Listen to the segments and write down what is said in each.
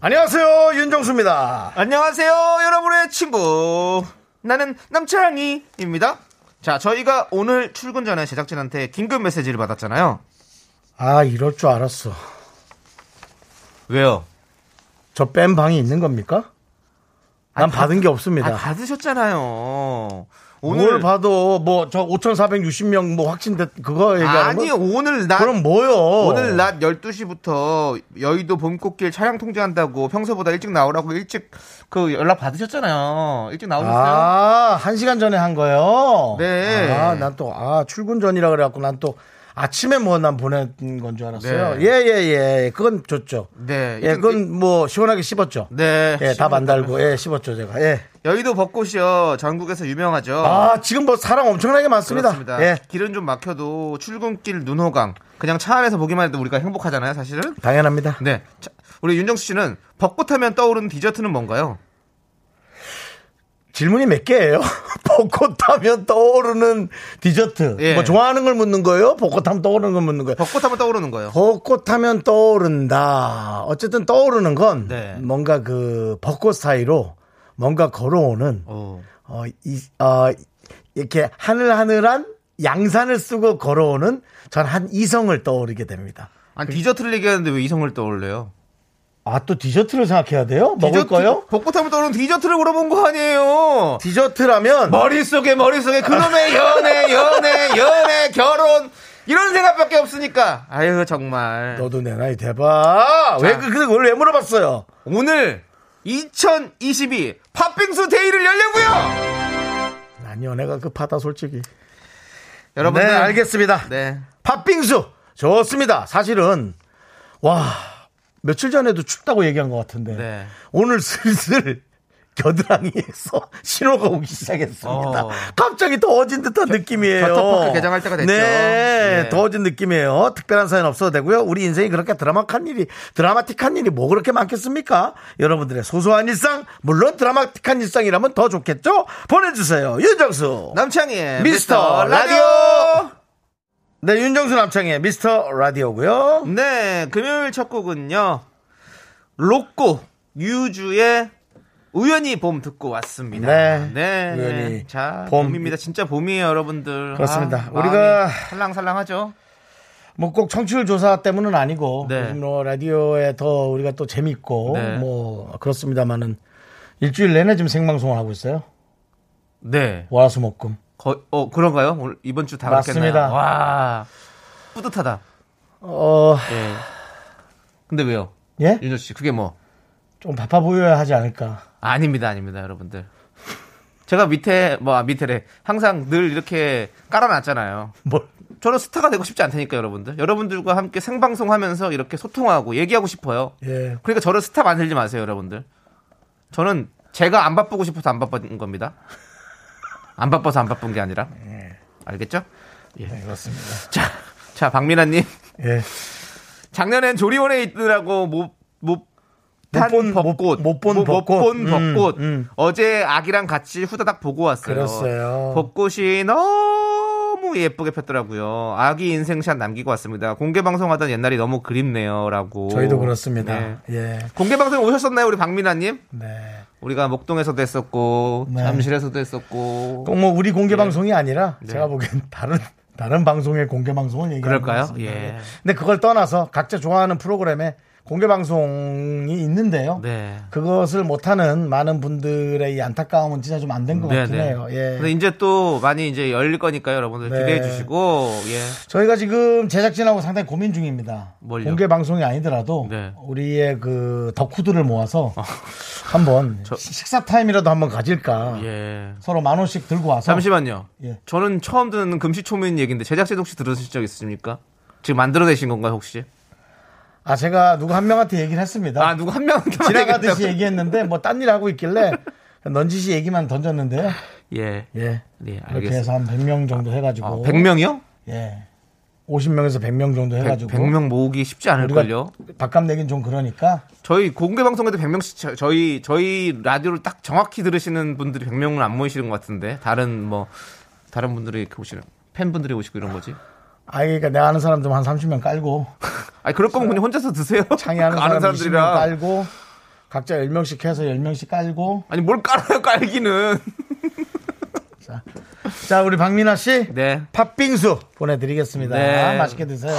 안녕하세요 윤정수입니다. 안녕하세요, 여러분의 친구. 나는 남창희입니다. 자, 저희가 오늘 출근 전에 제작진한테 긴급 메시지를 받았잖아요. 아 이럴 줄 알았어. 왜요? 저 뺀 방이 있는 겁니까? 난 아니, 받은 게 없습니다. 아, 받으셨잖아요. 오늘 봐도 뭐 저 5,460명 뭐 확진됐 그거 얘기하는 아니 거? 오늘 낮 그럼 뭐요? 오늘 낮 12시부터 여의도 봄꽃길 차량 통제한다고 평소보다 일찍 나오라고 일찍 그 연락 받으셨잖아요. 일찍 나오셨어요? 아, 한 시간 전에 한 거요? 네. 아, 난 또, 아, 출근 전이라 그래 갖고 난 또 아침에 뭐 난 보낸 건 줄 알았어요. 네. 예, 예, 예. 그건 좋죠. 네. 예, 그건 뭐 시원하게 씹었죠. 네. 예, 답안 달고, 예, 씹었죠, 제가. 예. 여의도 벚꽃이요. 전국에서 유명하죠. 아, 지금 뭐 사람 엄청나게 많습니다. 그렇습니다. 예. 길은 좀 막혀도 출근길 눈호강 그냥 차 안에서 보기만 해도 우리가 행복하잖아요, 사실은. 당연합니다. 네. 자, 우리 윤정수 씨는 벚꽃 하면 떠오르는 디저트는 뭔가요? 질문이 몇 개예요? 벚꽃 하면 떠오르는 디저트. 예. 뭐 좋아하는 걸 묻는 거예요? 벚꽃 하면 떠오르는 걸 묻는 거예요? 벚꽃 하면 떠오르는 거예요. 벚꽃 하면 떠오른다. 어쨌든 떠오르는 건 네. 뭔가 그 벚꽃 사이로 뭔가 걸어오는 어. 어, 이, 어, 이렇게 하늘하늘한 양산을 쓰고 걸어오는 전 한 이성을 떠오르게 됩니다. 아니 디저트를 얘기하는데 왜 이성을 떠올려요? 아, 또 디저트를 생각해야 돼요? 먹을 디저트- 거요? 벚꽃 하면 떠오르는 디저트를 물어본 거 아니에요. 디저트라면 머릿속에 머릿속에 그놈의 연애 연애 연애 결혼 이런 생각밖에 없으니까 아유 정말 너도 내 나이 대박. 왜, 그, 그걸 왜 물어봤어요? 오늘 2022 팥빙수 데이를 열려고요. 난 연애가 급하다, 솔직히. 여러분들 네, 알겠습니다. 네. 팥빙수 좋습니다. 사실은 와 며칠 전에도 춥다고 얘기한 것 같은데 네. 오늘 슬슬 겨드랑이에서 신호가 오기 시작했습니다. 어. 갑자기 더워진 듯한 느낌이에요. 겨터파크 개장할 때가 됐죠. 네, 예. 더워진 느낌이에요. 특별한 사연 없어도 되고요. 우리 인생이 그렇게 드라마틱한 일이 드라마틱한 일이 뭐 그렇게 많겠습니까? 여러분들의 소소한 일상 물론 드라마틱한 일상이라면 더 좋겠죠? 보내주세요. 윤정수 남창희의 미스터 미스터 라디오. 네, 윤정수 남창의 미스터 라디오고요. 네, 금요일 첫 곡은요. 로꼬 유주의 우연히 봄 듣고 왔습니다. 네, 우연히 자, 봄. 봄. 입니다 진짜 봄이에요, 여러분들. 그렇습니다. 마음이 우리가- 살랑살랑하죠. 뭐 꼭 청취율 조사 때문은 아니고 네. 요즘 뭐 라디오에 더 우리가 또 재밌고 네. 뭐 그렇습니다만은 일주일 내내 지금 생방송을 하고 있어요. 네. 월화수목금. 거, 어, 그런가요? 오늘 이번 주 다 맞습니다. 와. 뿌듯하다. 어, 예. 근데 왜요? 예? 윤조 씨, 그게 뭐? 좀 바빠 보여야 하지 않을까. 아닙니다, 아닙니다, 여러분들. 제가 밑에, 뭐, 아, 밑에래. 항상 늘 이렇게 깔아놨잖아요. 뭘. 저는 스타가 되고 싶지 않다니까, 여러분들. 여러분들과 함께 생방송 하면서 이렇게 소통하고 얘기하고 싶어요. 예. 그러니까 저를 스타 만들지 마세요, 여러분들. 저는 제가 안 바쁘고 싶어서 안 바쁜 겁니다. 안 바빠서 안 바쁜 게 아니라. 알겠죠? 네, 그렇습니다. 자, 자, 박민아님. 예. 작년엔 조리원에 있느라고 못, 못, 탄 못 본- 벚꽃. 못- 못본 못 벚꽃. 본 음, 벚꽃. 음. 어제 아기랑 같이 후다닥 보고 왔어요. 그랬어요. 벚꽃이 너무 예쁘게 폈더라고요. 아기 인생샷 남기고 왔습니다. 공개 방송하던 옛날이 너무 그립네요라고. 저희도 그렇습니다. 네. 예. 공개 방송 오셨었나요, 우리 박민아님? 네. 우리가 목동에서도 했었고 네. 잠실에서도 했었고. 꼭 뭐 우리 공개 예. 방송이 아니라 네. 제가 보기엔 다른 다른 방송의 공개 방송을 얘기하는 그럴까요? 예. 근데 그걸 떠나서 각자 좋아하는 프로그램에 공개 방송이 있는데요. 네. 그것을 못하는 많은 분들의 이 안타까움은 진짜 좀 안 된 것 같긴 해요. 예. 근데 이제 또 많이 이제 열릴 거니까요, 여러분들 네. 기대해 주시고 예. 저희가 지금 제작진하고 상당히 고민 중입니다. 뭘요? 공개 방송이 아니더라도 네. 우리의 그 덕후들을 모아서 한번 식사 타임이라도 한번 가질까. 예. 서로 만 원씩 들고 와서 잠시만요. 예. 저는 처음 듣는 금시초문 얘기인데 제작진 혹시 들으신 적 있으십니까? 지금 만들어내신 건가요, 혹시? 아, 제가 누구 한 명한테 얘기를 했습니다. 아, 누구 한 명한테만 지나가듯이. 얘기했는데 뭐 딴 일 하고 있길래 넌지시 얘기만 던졌는데요. 예. 예. 예, 이렇게. 해서 한 100명 정도 해가지고. 어, 100명이요? 예. 50명에서 100명 정도 해가지고. 100 명 모으기 쉽지 않을걸요. 밥값 내긴 좀 그러니까. 저희 공개 방송에도 100명씩 저희 저희 라디오를 딱 정확히 들으시는 분들이 100명은 안 모이시는 것 같은데 다른 뭐 다른 분들이 이렇게 오시는 팬분들이 오시고 이런 거지. 아, 그러니까 내가 아는 사람 좀 한 30명 깔고. 아니 그럴 거면 그냥 혼자서 드세요. 창의하는 아는 사람 20명 사람들이랑. 깔고. 각자 10명씩 해서 10명씩 깔고. 아니 뭘 깔아요 깔기는. 자, 우리 박민아 씨. 네. 팥빙수 보내드리겠습니다. 네. 맛있게 드세요.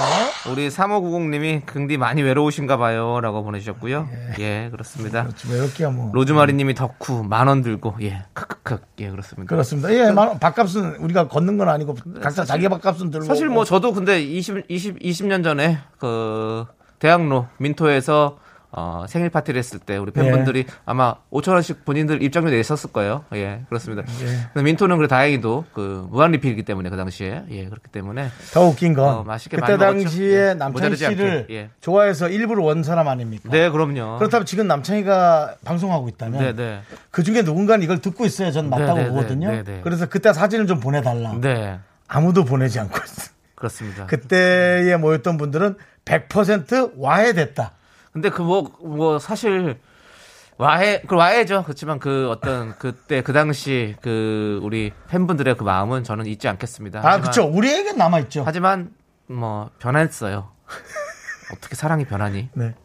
우리 3590님이 긍디 많이 외로우신가 봐요. 라고 보내주셨고요. 예, 그렇습니다. 왜 이렇게 뭐. 로즈마리님이 덕후 만 원 들고 예 크크크 예 그렇습니다. 그렇습니다. 예, 만 원, 밥값은 우리가 걷는 건 아니고 각자 자기 밥값은 들고. 사실. 뭐 저도 근데 20 20 20년 전에 그 대학로 민토에서 어, 생일 파티를 했을 때 우리 팬분들이 아마 5천 원씩 본인들 입장료 내셨을 거예요. 예, 그렇습니다. 근데 민토는 그래 다행히도 그 무한 리필이기 때문에 그 당시에 예 그렇기 때문에 더 웃긴 건 어, 맛있게 그때. 당시에 예, 남창희 씨를 예. 좋아해서 일부러 원 사람 아닙니까? 네 그럼요. 그렇다면 지금 남창희가 방송하고 있다면 네, 네, 그 중에 누군가는 이걸 듣고 있어야 전 맞다고 네, 네, 보거든요. 네, 네. 그래서 그때 사진을 좀 보내달라. 네 아무도 보내지 않고 있어. 그렇습니다. 그때에 모였던 분들은 100% 와해됐다. 근데 그뭐뭐 사실 와해 그 와해죠. 그렇지만 그 어떤 그때 그 당시 그 우리 팬분들의 그 마음은 저는 잊지 않겠습니다. 아, 그쵸. 우리에겐 남아 있죠. 하지만 뭐 변했어요. 어떻게 사랑이 변하니? 네.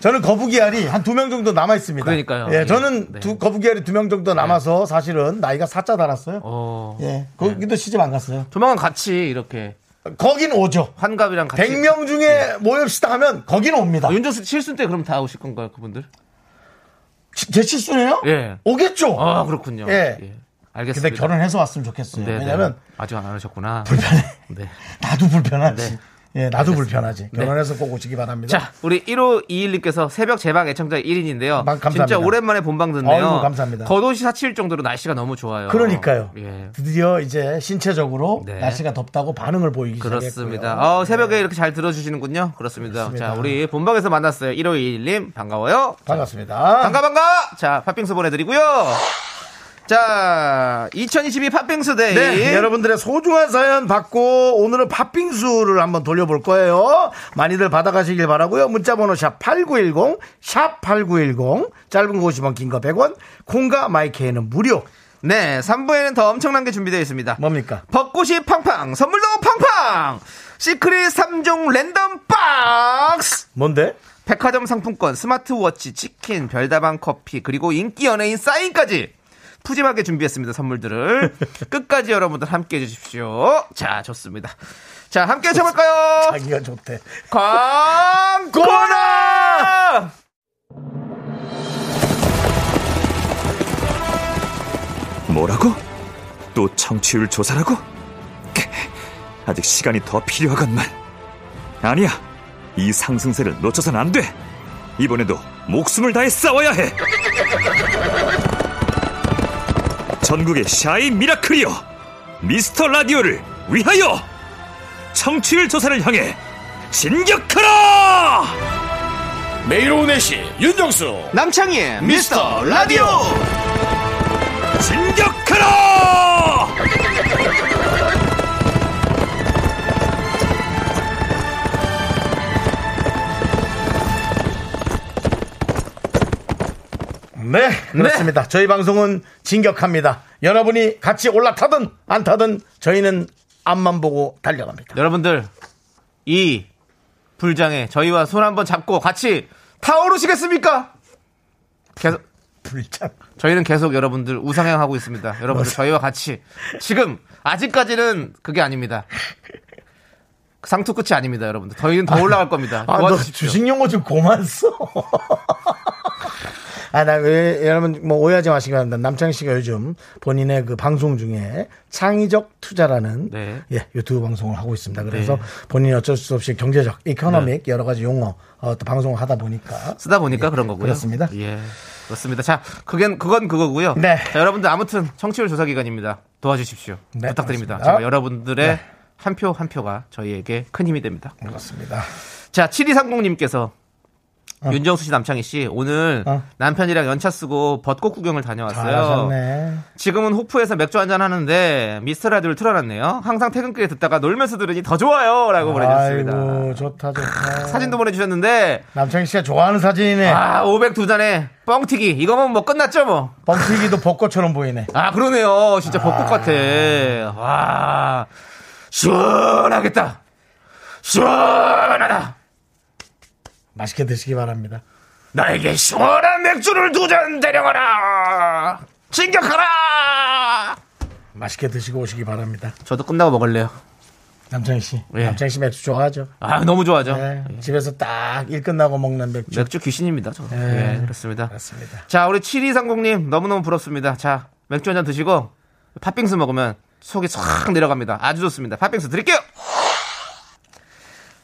저는 거북이 알이 한 두 명 정도 남아 있습니다. 그러니까요. 예, 예. 저는 네. 두, 거북이 알이 두 명 정도 남아서 사실은 나이가 사자 달았어요. 어. 예. 거기도 시집 안 갔어요. 조만간 같이 이렇게 거긴 오죠. 환갑이랑 같이 100명 중에 모읍시다 하면 거기는 옵니다. 어, 윤정수 칠순 때 그럼 다 오실 건가요, 그분들? 지- 제 실수네요? 예. 오겠죠. 아, 그렇군요. 예. 알겠습니다. 근데 결혼해서 왔으면 좋겠어요. 네, 왜냐면 네. 아직 안 하셨구나. 불편해. 네. 나도 불편하지. 네. 예, 나도 불편하지. 결혼해서 꼭 오시기 바랍니다. 자, 우리 1521님께서 새벽 제방 애청자 1인인데요. 막. 진짜 오랜만에 본방 듣네요. 아이고, 감사합니다. 겉옷이 사칠 정도로 날씨가 너무 좋아요. 그러니까요. 예. 드디어 이제 신체적으로 네. 날씨가 덥다고 반응을 보이기 그렇습니다. 어, 새벽에 이렇게 잘 들어주시는군요. 그렇습니다. 그렇습니다. 자, 우리 본방에서 만났어요. 1521님, 반가워요. 반갑습니다. 반가, 반가! 자, 팥빙수 보내드리고요. 자, 2022 팥빙수 day. 네, 여러분들의 소중한 사연 받고 오늘은 팥빙수를 한번 돌려볼 거예요. 많이들 받아가시길 바라고요. 문자번호 샵 8910, 샵 8910, 짧은 거 50원, 긴 거 100원, 콩과 마이케이는 무료. 네, 3부에는 더 엄청난 게 준비되어 있습니다. 뭡니까? 벚꽃이 팡팡, 선물도 팡팡! secret 3종 랜덤 박스! 뭔데? 백화점 상품권, 스마트워치, 치킨, 별다방 커피, 그리고 인기 연예인 사인까지 푸짐하게 준비했습니다. 선물들을. 끝까지 여러분들 함께 해주십시오. 자, 좋습니다. 자, 함께 해쳐볼까요? 자기가 좋대. 광고나! 뭐라고? 또 청취율 조사라고? 크, 아직 시간이 더 필요하건만. 아니야. 이 상승세를 놓쳐선 안 돼. 이번에도 목숨을 다해 싸워야 해. 전국의 샤이 미라클이여. 미스터 라디오를 위하여. 청취율 조사를 향해 진격하라! 매일 오후 4시 윤정수 남창희의 미스터 라디오! 진격하라! 네, 그렇습니다. 저희 방송은 진격합니다. 여러분이 같이 올라타든 안 타든 저희는 앞만 보고 달려갑니다. 여러분들, 이 불장에 저희와 손 한번 잡고 같이 타오르시겠습니까? 계속, 불장. 저희는 계속 여러분들 우상향하고 있습니다. 여러분들 저희와 같이 지금 아직까지는 그게 아닙니다. 상투 끝이 아닙니다, 여러분들. 저희는 더 올라갈 겁니다. 아, 너 도와주십시오. 주식 용어 좀 그만 써. 아, 나 왜, 여러분, 뭐, 오해하지 마시기 바랍니다. 남창희 씨가 요즘 본인의 그 방송 중에 창의적 투자라는 네. 예, 유튜브 방송을 하고 있습니다. 그래서 본인이 어쩔 수 없이 경제적, economic 여러 가지 용어, 어, 또 방송을 하다 보니까. 쓰다 보니까 그런 거고요. 그렇습니다. 예. 그렇습니다. 자, 그건, 그건 그거고요. 네. 자, 여러분들 아무튼 청취율 조사 기간입니다. 도와주십시오. 네, 부탁드립니다. 정말 여러분들의 네. 한표한 표가 저희에게 큰 힘이 됩니다. 그렇습니다. 자, 7230님께서 윤정수 씨, 남창희 씨, 오늘 어. 남편이랑 연차 쓰고 벚꽃 구경을 다녀왔어요. 잘하셨네. 지금은 호프에서 맥주 한잔 하는데 미스터 라디오를 틀어놨네요. 항상 퇴근길에 듣다가 놀면서 들으니 더 좋아요. 라고 보내주셨습니다. 아이고, 좋다, 좋다. 사진도 보내주셨는데, 남창희 씨가 좋아하는 사진이네. 아, 502 잔에 뻥튀기. 이거면 뭐 끝났죠, 뭐. 뻥튀기도 벚꽃처럼 보이네. 아, 그러네요. 진짜 벚꽃 같아. 와, 시원하겠다. 시원하다. 맛있게 드시기 바랍니다. 나에게 시원한 맥주를 두 잔 데려가라. 진격하라. 맛있게 드시고 오시기 바랍니다. 저도 끝나고 먹을래요. 남창희 씨. 예. 남창희 씨 맥주 좋아하죠? 아, 너무 좋아하죠. 네. 집에서 딱 일 끝나고 먹는 맥주. 맥주 귀신입니다. 저. 네. 예, 그렇습니다. 그렇습니다. 자, 우리 7230님 너무너무 부럽습니다. 자, 맥주 한 잔 드시고 팥빙수 먹으면 속이 싹 내려갑니다. 아주 좋습니다. 팥빙수 드릴게요.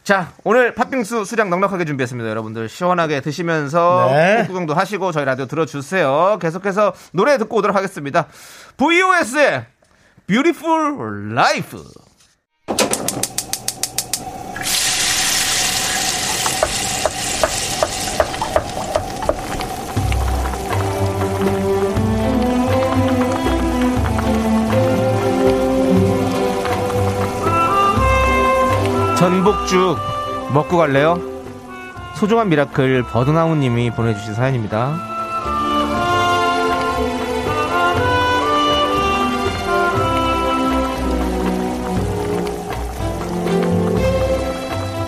자, 오늘 팥빙수 수량 넉넉하게 준비했습니다. 여러분들 시원하게 드시면서 네. 꽃구경도 하시고 저희 라디오 들어주세요. 계속해서 노래 듣고 오도록 하겠습니다. VOS의 Beautiful Life. 전복죽 먹고 갈래요? 소중한 미라클 버드나무님이 보내주신 사연입니다.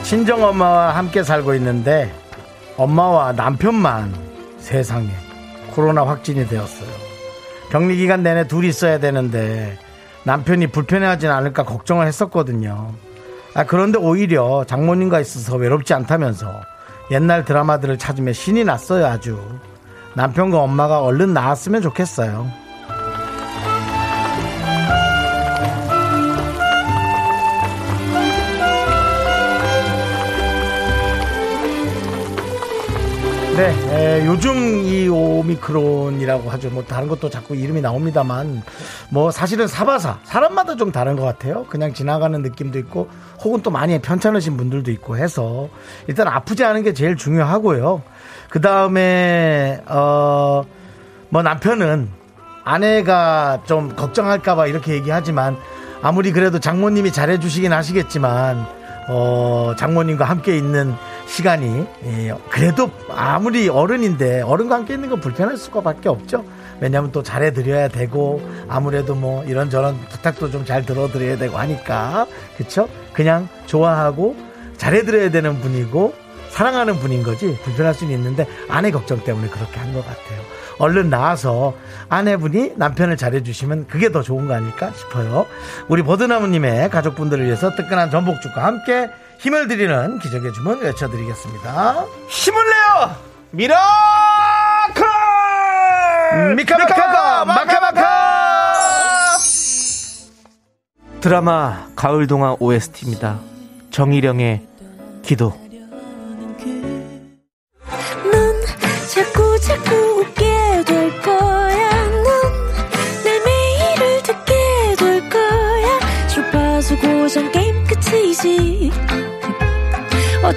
친정엄마와 함께 살고 있는데 엄마와 남편만 세상에 코로나 확진이 되었어요. 격리 기간 내내 둘이 있어야 되는데 남편이 불편해하진 않을까 걱정을 했었거든요. 아, 그런데 오히려 장모님과 있어서 외롭지 않다면서 옛날 드라마들을 찾으며 신이 났어요, 아주. 남편과 엄마가 얼른 나았으면 좋겠어요. 네, 에, 요즘 이 오미크론이라고 하죠. 뭐 다른 것도 자꾸 이름이 나옵니다만, 뭐 사실은 사바사 사람마다 좀 다른 것 같아요. 그냥 지나가는 느낌도 있고, 혹은 또 많이 편찮으신 분들도 있고 해서 일단 아프지 않은 게 제일 중요하고요. 그 다음에 어, 뭐 남편은 아내가 좀 걱정할까봐 이렇게 얘기하지만 아무리 그래도 장모님이 잘해주시긴 하시겠지만 어, 장모님과 함께 있는 시간이 예, 그래도 아무리 어른인데 어른과 함께 있는 건 불편할 수밖에 없죠. 왜냐하면 또 잘해드려야 되고 아무래도 뭐 이런저런 부탁도 좀 잘 들어드려야 되고 하니까 그쵸? 그냥 좋아하고 잘해드려야 되는 분이고 사랑하는 분인 거지 불편할 수는 있는데 아내 걱정 때문에 그렇게 한 것 같아요. 얼른 나와서 아내분이 남편을 잘해주시면 그게 더 좋은 거 아닐까 싶어요. 우리 버드나무님의 가족분들을 위해서 뜨끈한 전복죽과 함께 힘을 드리는 기적의 주문 외쳐드리겠습니다. 힘을 내요! miracle! 미카마카 마카마카 드라마 가을 동화 OST입니다. 정일영의 기도.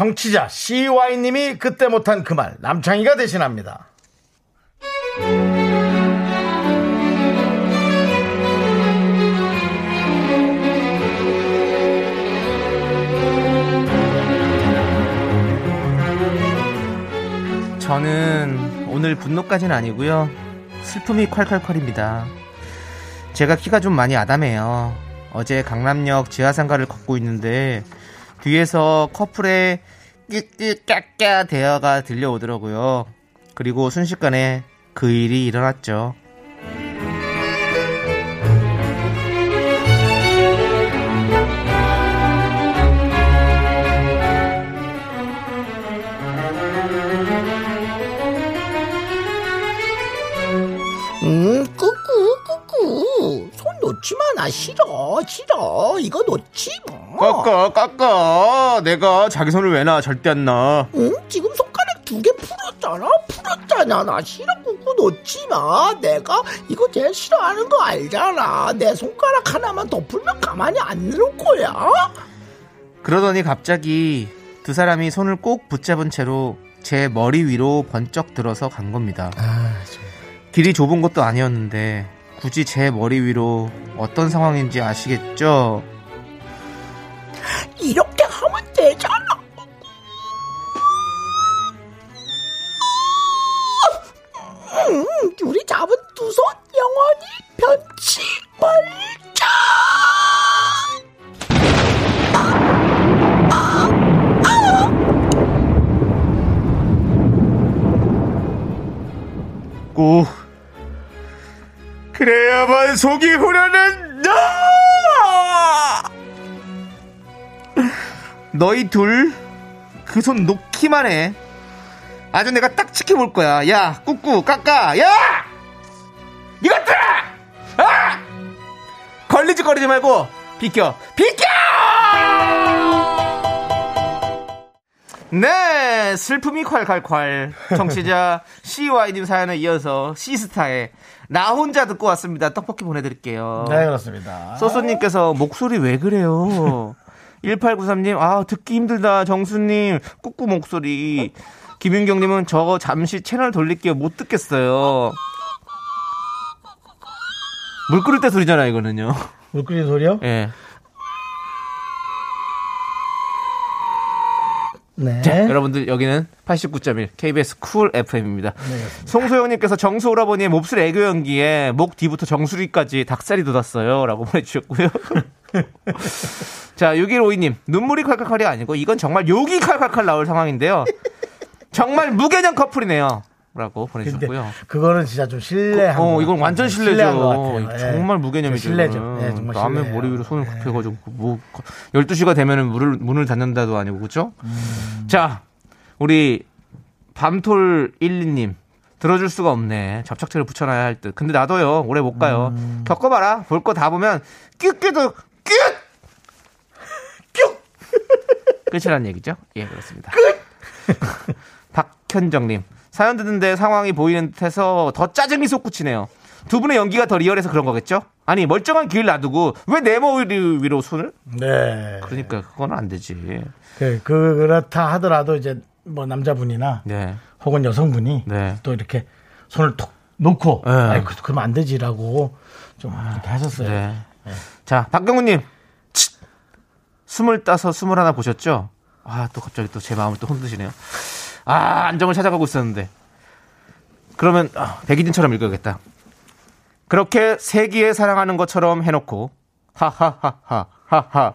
정치자 CY님이 그때 못한 그 말 남창희가 대신합니다. 저는 오늘 분노까지는 아니고요. 슬픔이 콸콸콸입니다. 제가 키가 좀 많이 아담해요. 어제 강남역 지하상가를 걷고 있는데 뒤에서 커플의 끼끼까까 대화가 들려오더라고요. 그리고 순식간에 그 일이 일어났죠. 음, 꾸꾸, 꾸꾸. 손 놓지 마, 나 싫어, 싫어. 이거 놓지 뭐 깎아 깎아. 내가 자기 손을 왜 놔? 절대 안 놔. 응? 지금 손가락 두 개 풀었잖아? 풀었잖아. 나 싫어. 꾹꾹 놓지 마. 내가 이거 제일 싫어하는 거 알잖아. 내 손가락 하나만 더 풀면 가만히 안 놓을 거야. 그러더니 갑자기 두 사람이 손을 꼭 붙잡은 채로 제 머리 위로 번쩍 들어서 간 겁니다. 길이 좁은 것도 아니었는데 굳이 제 머리 위로 어떤 상황인지 아시겠죠? 이렇게 하면 되잖아. 음, 우리 잡은 두 손 영원히 변치 말자. 꼭 그래야만 속이 후련한 너희 둘 그 손 놓기만 해. 아주 내가 딱 지켜볼 거야. 야, 꾹꾹 깎아. 야, 이것들아, 아, 걸리지거리지 말고 비켜, 비켜. 네, 슬픔이 콸콸콸. 청취자 CY님 사연에 이어서 시스타의 나 혼자 듣고 왔습니다. 떡볶이 보내드릴게요. 네 그렇습니다 소소님께서 목소리 왜 그래요? 1893님, 아, 듣기 힘들다. 정수님, 꾹꾹 목소리. 김윤경님은 저 잠시 채널 돌릴게요. 못 듣겠어요. 물 끓일 때 소리잖아, 이거는요. 물 끓이는 소리요? 예. 네 자, 여러분들 여기는 89.1 KBS 쿨 FM입니다. 송소영님께서 정수 오라버니의 몹쓸 애교 연기에 목 뒤부터 정수리까지 닭살이 돋았어요. 라고 보내주셨고요. 자, 6152님. 눈물이 칼칼칼이 아니고 이건 정말 욕이 칼칼칼 나올 상황인데요. 정말 무개념 커플이네요. 라고 보내주셨고요. 그거는 진짜 좀 실례한 어, 것 이건. 완전. 같아요. 예. 정말 무개념이죠. 실례죠. 예, 정말 남의 실례해요. 머리 위로 손을 예. 굽혀가지고 뭐 12시가 되면은 문을 문을 닫는다도 아니고 그렇죠? 음. 자, 우리 밤톨 12님 들어줄 수가 없네. 접착제를 붙여놔야 할 듯. 근데 나도요. 오래 못 가요. 음. 겪어봐라. 볼 거 다 보면 뀨! 뀨! 끝이라는 얘기죠? 예, 그렇습니다. 박현정님. 사연 듣는데 상황이 보이는 듯해서 더 짜증이 솟구치네요. 두 분의 연기가 더 리얼해서 그런 거겠죠? 아니 멀쩡한 길 놔두고 왜 내 머리 위로 손을? 네. 그러니까 그거는 안 되지. 그, 그, 그렇다 하더라도 이제 뭐 남자분이나 네, 혹은 여성분이 네. 또 이렇게 손을 톡 놓고 네. 아이, 그- 그러면 안 되지라고 좀 이렇게 하셨어요. 네. 자, 박경훈님. 치! 스물 따서 스물 하나 보셨죠? 아, 또 갑자기 또 제 마음을 또 흔드시네요. 아, 안정을 찾아가고 있었는데. 그러면, 아, 백이진처럼 읽어야겠다. 그렇게 세기에 사랑하는 것처럼 해놓고, 하하하하, 하하.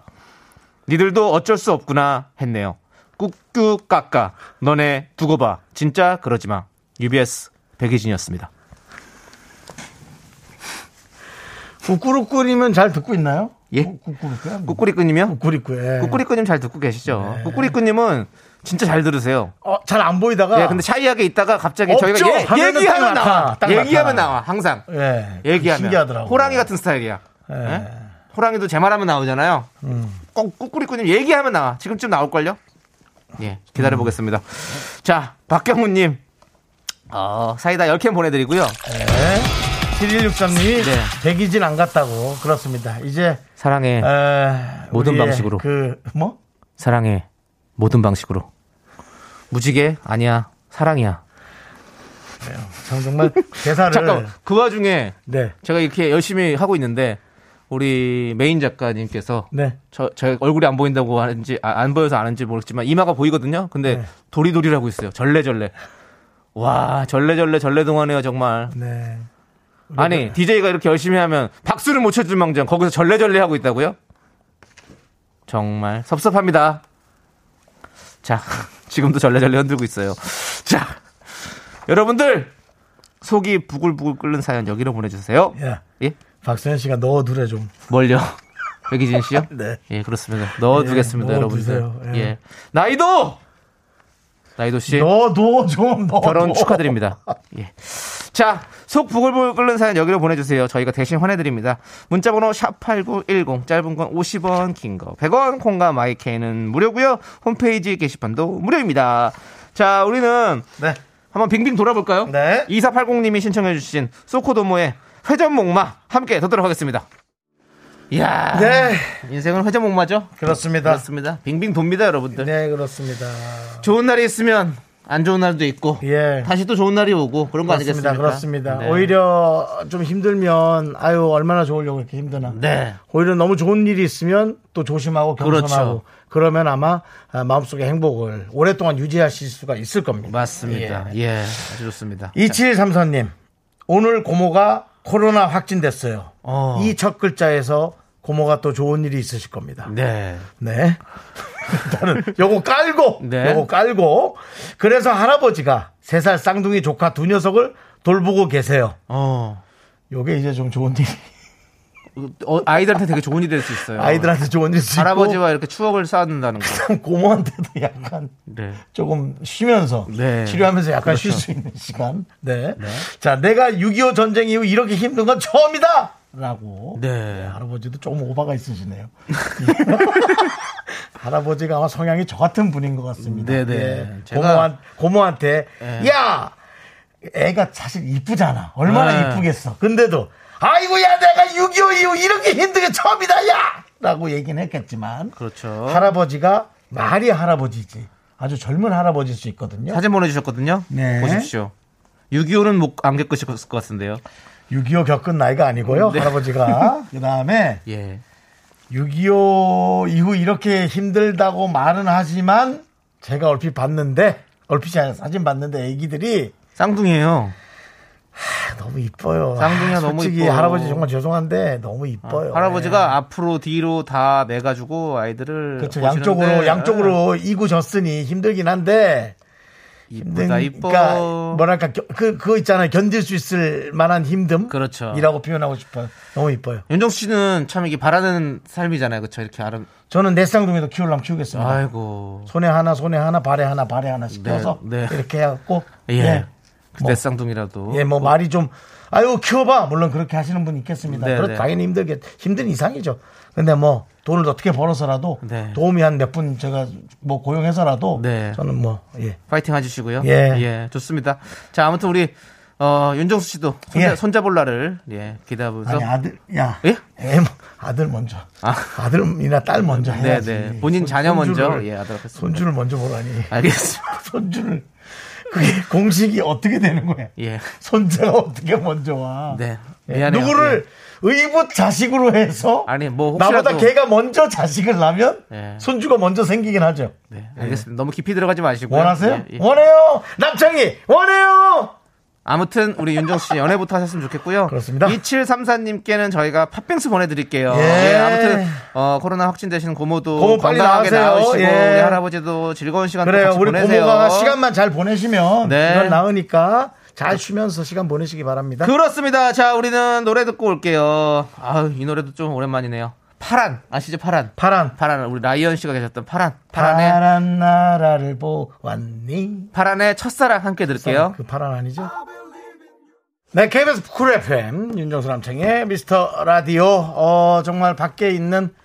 니들도 어쩔 수 없구나 했네요. 꾹꾹 깎아. 너네 두고 봐. 진짜 그러지 마. UBS 백이진이었습니다. 꾸꾸루꾸님은 잘 듣고 있나요? 예? 꾸꾸루꾸야? 꾸꾸리꾸님이요? 꾸꾸리꾸. 예. 꾸꾸리꾸님 잘 듣고 계시죠? 꾸꾸리꾸님은 진짜 잘 들으세요. 어, 잘 안 보이다가. 예, 근데 샤이하게 있다가 갑자기 없죠? 저희가 예, 얘기하면 딱 나와. 딱 얘기하면. 나와. 항상. 예. 얘기하면. 신기하더라고. 호랑이 같은 스타일이야. 예. 예? 호랑이도 제 말하면 나오잖아요. 음. 꼭 꾸꾸리꾸님 얘기하면 나와. 지금쯤 나올걸요? 예, 기다려 보겠습니다. 자, 박경훈님. 어, 사이다 10캔 보내드리고요. 네. 7163님이 네. 백이진 안 갔다고. 그렇습니다. 이제, 사랑해. 에, 모든 방식으로. 그, 뭐? 사랑해. 모든 방식으로. 무지개? 아니야. 사랑이야. 참 정말 대사를. 잠깐, 그 와중에 네. 제가 이렇게 열심히 하고 있는데 우리 메인 작가님께서 네. 저, 저 얼굴이 안 보인다고 하는지 아, 안 보여서 아는지 모르겠지만 이마가 보이거든요. 근데 네. 도리도리라고 있어요. 절레절레. 와 절레절레 절레동하네요 정말. 네. 아니 DJ가 이렇게 열심히 하면 박수를 못 쳐줄 망정 거기서 절레절레 하고 있다고요? 정말 섭섭합니다. 자 지금도 절레절레 흔들고 있어요. 자 여러분들 속이 부글부글 끓는 사연 여기로 보내주세요. 야, 예? 박수현 씨가 넣어두래 좀. 뭘요? 백이진 씨요? 네. 예, 그렇습니다. 넣어두겠습니다, 예, 여러분들. 예. 예. 나이도! 나이도 씨, 넣어둬 좀 넣어. 결혼 축하드립니다. 예. 자, 속 부글부글 끓는 사연 여기로 보내주세요. 저희가 대신 환해드립니다. 문자번호 샵8910, 짧은 건 50원, 긴 거 100원, 콩과 마이케이는 무료고요 홈페이지 게시판도 무료입니다. 자, 우리는 네. 한번 빙빙 돌아볼까요? 네. 2480님이 신청해주신 소코도모의 회전목마 함께 듣도록 하겠습니다. 이야. 네. 인생은 회전목마죠? 그렇습니다. 그렇습니다. 빙빙 돕니다, 여러분들. 네, 그렇습니다. 좋은 날이 있으면 안 좋은 날도 있고 예. 다시 또 좋은 날이 오고 그런 거 그렇습니다. 아니겠습니까? 그렇습니다. 네. 오히려 좀 힘들면 아유 얼마나 좋으려고 이렇게 힘드나. 네. 오히려 너무 좋은 일이 있으면 또 조심하고 겸손하고 그렇죠. 그러면 아마 아, 마음속의 행복을 오랫동안 유지하실 수가 있을 겁니다. 맞습니다. 예. 아주 좋습니다. 2734님 오늘 고모가 코로나 확진됐어요. 어. 이첫 글자에서 고모가 또 좋은 일이 있으실 겁니다. 네. 네. 일단은 요거 깔고 네. 요거 깔고 그래서 할아버지가 세 살 쌍둥이 조카 두 녀석을 돌보고 계세요. 어. 요게 이제 좀 좋은 일이 어, 아이들한테 되게 좋은 일이 될 수 있어요. 아이들한테 좋은 일이 있고 할아버지와 이렇게 추억을 쌓는다는 거. 고모한테도 약간 네. 조금 쉬면서 네. 치료하면서 약간 그렇죠. 쉴수 있는 시간. 네. 자, 내가 6.25 전쟁 이후 이렇게 힘든 건 처음이다! 라고. 네. 할아버지도 조금 오바가 있으시네요. 할아버지가 아마 성향이 저 같은 분인 것 같습니다. 네네. 예. 제가- 고모한, 고모한테, 예. 야! 애가 사실 이쁘잖아. 얼마나 네. 이쁘겠어. 근데도, 아이고, 야, 내가 6.25 이후 이렇게 힘든 게 처음이다, 야! 라고 얘기는 했겠지만, 그렇죠. 할아버지가 말이 할아버지지. 아주 젊은 할아버지일 수 있거든요. 사진 보내주셨거든요. 네. 보십시오. 6.25는 못, 안 겪으실 것 같은데요. 6.25 겪은 나이가 아니고요. 네. 할아버지가. 그 다음에 예. 6.25 이후 이렇게 힘들다고 말은 하지만 제가 얼핏 봤는데 얼핏이 아니라 사진 봤는데 애기들이 쌍둥이에요. 너무 이뻐요. 쌍둥이가 아, 너무 솔직히 이뻐. 할아버지 정말 죄송한데 너무 이뻐요. 할아버지가 네. 앞으로 뒤로 다 매가지고 아이들을 그렇죠. 양쪽으로 양쪽으로 이고 졌으니 힘들긴 한데 이쁘다 이뻐. 그러니까 뭐랄까 겨- 그 그거 있잖아요. 견딜 수 있을 만한 힘듦. 그렇죠. 이라고 표현하고 싶어요. 너무 이뻐요. 윤정수 씨는 참 이게 바라는 삶이잖아요, 그렇죠? 이렇게 아름. 저는 내 쌍둥이도 키우려면 키우겠습니다. 아이고. 손에 하나, 손에 하나, 발에 하나, 발에 하나 시켜서 네, 네. 이렇게 해갖고 예. 예, 내 쌍둥이라도. 예, 뭐 말이 좀 아유 키워봐 물론 그렇게 하시는 분 있겠습니다. 네, 그렇 네. 당연히 힘들게 힘든 이상이죠. 근데 뭐 돈을 어떻게 벌어서라도 네. 도움이 한 몇 분 제가 뭐 고용해서라도 네. 저는 뭐 예. 파이팅 해주시고요. 예. 좋습니다. 자, 아무튼 우리 어, 윤정수 씨도 손자, 예. 손자볼라를 예, 기다보면서 아니 아들 야 예? 애 뭐, 아들 먼저 아. 아들이나 딸 먼저 네, 해야지. 네. 본인 손- 자녀 먼저 손주를- 예, 하도록 하겠습니다. 손주를 먼저 보라니 알겠습니다. 손주를 그게 공식이 어떻게 되는 거야? 예. 손자가 어떻게 먼저 와? 네. 예, 미안해요. 누구를 의붓 자식으로 해서 아니, 뭐 혹시라도- 나보다 걔가 먼저 자식을 낳으면 예. 손주가 먼저 생기긴 하죠. 네, 알겠습니다. 너무 깊이 들어가지 마시고요. 원하세요? 예, 예. 원해요. 남창이 원해요. 아무튼 우리 윤정수 씨 연애부터 하셨으면 좋겠고요. 그렇습니다. 2734님께는 저희가 팥빙수 보내드릴게요. 예. 예, 아무튼 어, 코로나 확진되신 고모도 고모 건강하게. 나으시고 예. 우리 할아버지도 즐거운 시간 그래요. 우리 보내세요. 고모가 시간만 잘 보내시면 네. 이건 나으니까 잘 쉬면서 시간 보내시기 바랍니다. 그렇습니다. 자, 우리는 노래 듣고 올게요. 아유, 이 노래도 좀 오랜만이네요. 파란 아시죠? 파란. 파란 파란 우리 라이언 씨가 계셨던 파란. 파란의 파란 나라를 보았니? 파란의 첫사랑 함께 들을게요. 그 파란 아니죠? 네, KBS 쿨 FM 윤정수 남창희의 미스터 라디오. 어, 정말 밖에 있는 어,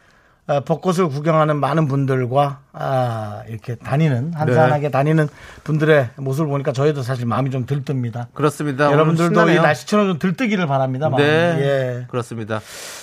벚꽃을 구경하는 많은 분들과 아, 이렇게 다니는 한산하게 다니는 분들의 모습을 보니까 저희도 사실 마음이 좀 들뜹니다. 그렇습니다. 여러분들도 이. 날씨처럼 좀 들뜨기를 바랍니다. 마음이. 네. 예. 그렇습니다.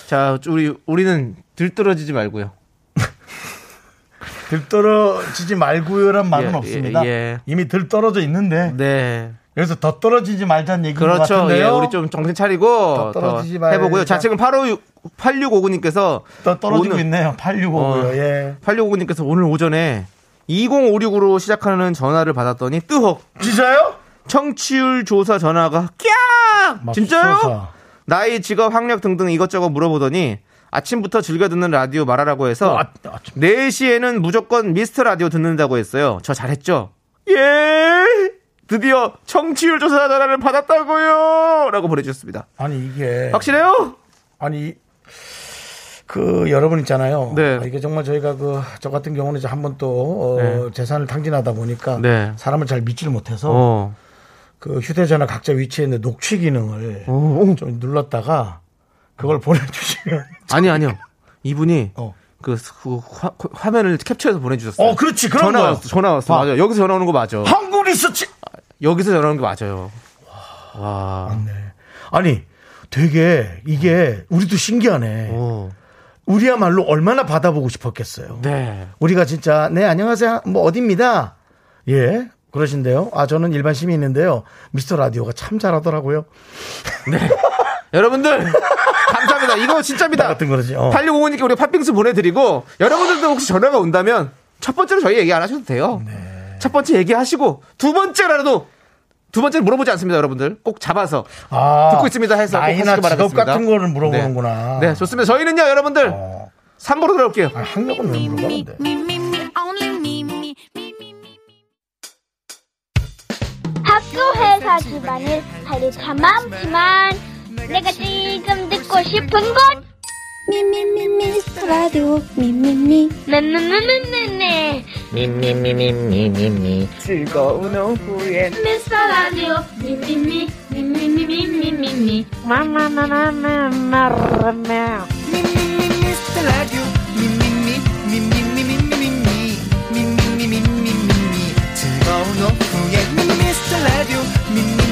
자, 우리 우리는 들떨어지지 말고요. 들떨어지지 말고요란 말은 예, 없습니다. 예, 예. 이미 들떨어져 있는데 네. 여기서 더 떨어지지 말자는 얘기인 것 그렇죠. 같은데요. 예, 우리 좀 정신 차리고 더. 해보고요. 자, 지금 85, 8659님께서 더 떨어지고 오늘- 있네요. 865고요. 어, 예. 8659님께서 오늘 오전에 2056으로 시작하는 전화를 받았더니 뜨헉 진짜요? 청취율 조사 전화가 깍 진짜요? 맙소사. 나이, 직업, 학력 등등 이것저것 물어보더니 아침부터 즐겨 듣는 라디오 말하라고 해서 아, 아, 4시에는 무조건 미스터 라디오 듣는다고 했어요. 저 잘했죠? 예! 드디어 청취율 조사 전화를 받았다고요! 라고 보내주셨습니다. 아니 이게 확실해요? 아니 그 여러분 있잖아요. 네. 아, 이게 정말 저희가 그 저 같은 경우는 이제 한번 또 어, 네. 재산을 탕진하다 보니까 네. 사람을 잘 믿지를 못해서 어. 그 휴대전화 각자 위치에 있는 녹취 기능을 좀 눌렀다가 그걸 보내주시면. 아니 아니요. 이분이 어. 그, 그 화, 화면을 캡처해서 보내주셨어요. 어, 그렇지. 그런 전화 거야. 왔어. 전화 왔어. 봐. 맞아. 여기서 전화 오는 거 맞아. 한국 리서치. 여기서 전화 오는 거 맞아요. 와. 아니, 되게 이게 우리도 신기하네. 오. 우리야말로 얼마나 받아보고 싶었겠어요. 네. 우리가 진짜 네 안녕하세요 뭐 어디입니다. 예 그러신데요. 아 저는 일반 시민인데요. 미스터 라디오가 참 잘하더라고요. 여러분들 감사합니다. 이거 진짜입니다. 나 같은 거지. 어. 8605님께 우리가 팥빙수 보내드리고 여러분들도 혹시 전화가 온다면 첫 번째로 저희 얘기 안 하셔도 돼요. 네. 첫 번째 얘기하시고 두 번째라도 두 번째는 물어보지 않습니다, 여러분들. 꼭 잡아서 아, 듣고 있습니다 해서 꼭 나이나 하시기 직업. 같은 거를 물어보는구나. 네, 네, 좋습니다. 저희는요, 여러분들 어. 3부로 들어올게요. 아, 학력은 왜 me. 학교 회사 집안일 할일참 많지만 내가 지금 듣고 싶은 건 미미미 미스터 라디오 미미미 네네네네네 미미미미미미미 미스터 라디오 미미미 미미미미미미미 미미미 미스터 라디오 미미미 미미미미미미 미미미미미미 즐거운 오후에 미스터 라디오 미미미 미미미미미미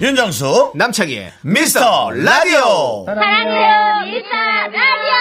윤정수 남창희의 미스터 라디오. 사랑해요 미스터 라디오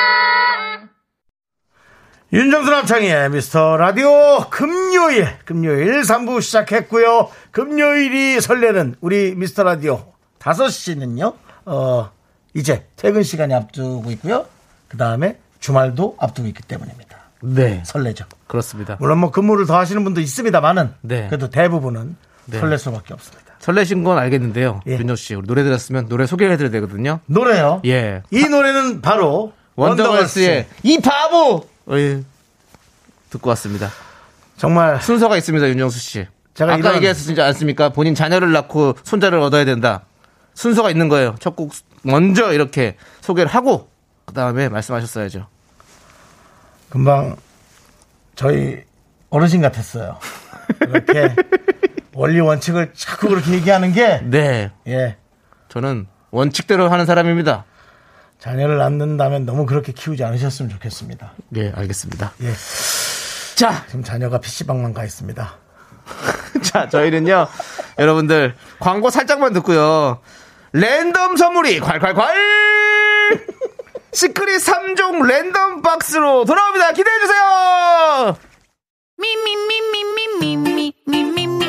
윤정수 남창희의 미스터 라디오 금요일 금요일 3부 시작했고요. 금요일이 설레는 우리 미스터 라디오 5시는요. 어 이제 퇴근 시간이 앞두고 있고요. 그 다음에 주말도 앞두고 있기 때문입니다. 네, 설레죠. 그렇습니다. 물론 뭐 근무를 더 하시는 분도 있습니다만은 네. 그래도 대부분은 네. 설렐 수밖에 없습니다. 설레신 건 알겠는데요. 예. 윤정 씨, 우리 노래 들었으면 노래 소개해드려야 되거든요. 노래요. 예. 이 노래는 바로 원더걸스의 이 바보! 예. 듣고 왔습니다. 정말 순서가 있습니다, 윤정수 씨. 제가 아까 얘기했지 않습니까? 본인 자녀를 낳고 손자를 얻어야 된다. 순서가 있는 거예요. 첫 곡 먼저 이렇게 소개를 하고 그 다음에 말씀하셨어야죠. 금방 저희 어르신 같았어요. 이렇게 원리 원칙을 자꾸 그렇게 얘기하는 게 네, 예. 저는 원칙대로 하는 사람입니다. 자녀를 낳는다면 너무 그렇게 키우지 않으셨으면 좋겠습니다. 네, 알겠습니다. 예. 자, 지금 자녀가 PC방만 가 있습니다. 자, 저희는요, 여러분들, 광고 살짝만 듣고요. 랜덤 선물이 콸콸콸! 시크릿 3종 랜덤 박스로 돌아옵니다. 기대해 주세요! Me, me, me,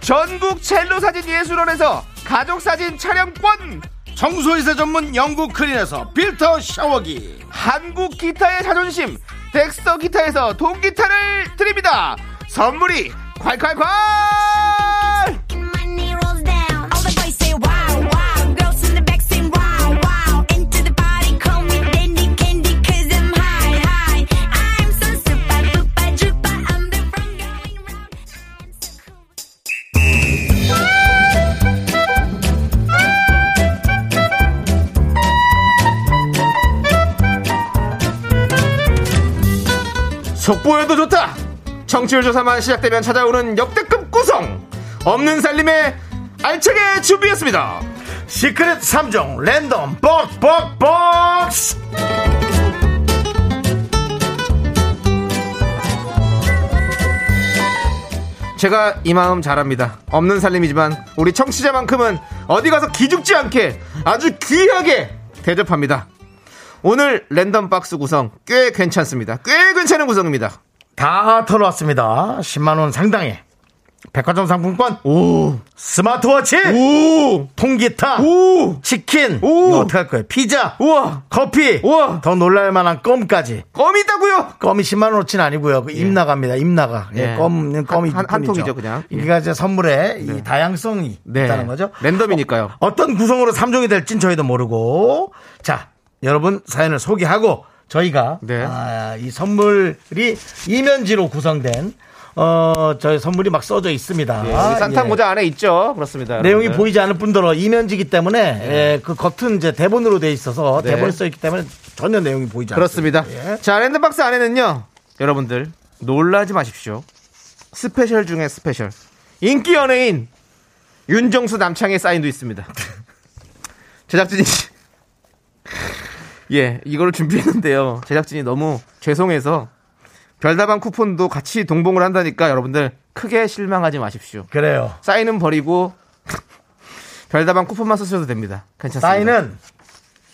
전국 첼로 사진 예술원에서 가족 사진 촬영권. 청소이사 전문 영국 크린에서 필터 샤워기. 한국 기타의 자존심 덱스터 기타에서 통기타를 드립니다. 선물이 콸콸콸 속보여도 좋다. 정치율 조사만 시작되면 찾아오는 역대급 구성. 없는 살림의 알차게 준비했습니다. 시크릿 3종 랜덤 벅벅 박스 제가 이 마음 잘합니다. 없는 살림이지만 우리 청취자만큼은 어디 가서 기죽지 않게 아주 귀하게 대접합니다 오늘 랜덤 박스 구성 꽤 괜찮습니다 꽤 괜찮은 구성입니다 다 털어왔습니다 10만원 상당의 백화점 상품권, 오. 스마트워치, 오. 통기타, 오. 치킨, 오. 이거 어떡할 거예요? 피자, 우와. 커피, 우와. 더 놀랄 만한 껌까지. 껌이 있다고요? 껌이 10만 원어치는 아니고요. 그입 나갑니다. 입 나가. 예, 예. 껌은 껌이 한- 한. 통이죠, 그냥. 예. 이게 이제 선물에 이 다양성이 네. 있다는 거죠. 랜덤이니까요. 어, 떤 구성으로 3종이 될진 저희도 모르고. 자, 여러분 사연을 소개하고 저희가 네. 아, 이 선물이 이면지로 구성된 어, 저희 선물이 막 써져 있습니다. 예, 산타 예. 모자 안에 있죠. 그렇습니다. 내용이 여러분들. 보이지 않을 뿐더러 이면지기 때문에 예, 그 겉은 이제 대본으로 돼 있어서 네. 대본에 써 있기 때문에 전혀 내용이 보이지 그렇습니다. 않습니다. 예. 자, 랜덤박스 안에는요. 여러분들 놀라지 마십시오. special 중에 special. 인기 연예인 윤정수 남창의 사인도 있습니다. 제작진이 예, 이거를 준비했는데요. 제작진이 너무 죄송해서 별다방 쿠폰도 같이 동봉을 한다니까 여러분들 크게 실망하지 마십시오. 그래요. 사인은 버리고 별다방 쿠폰만 쓰셔도 됩니다. 괜찮습니다. 사인은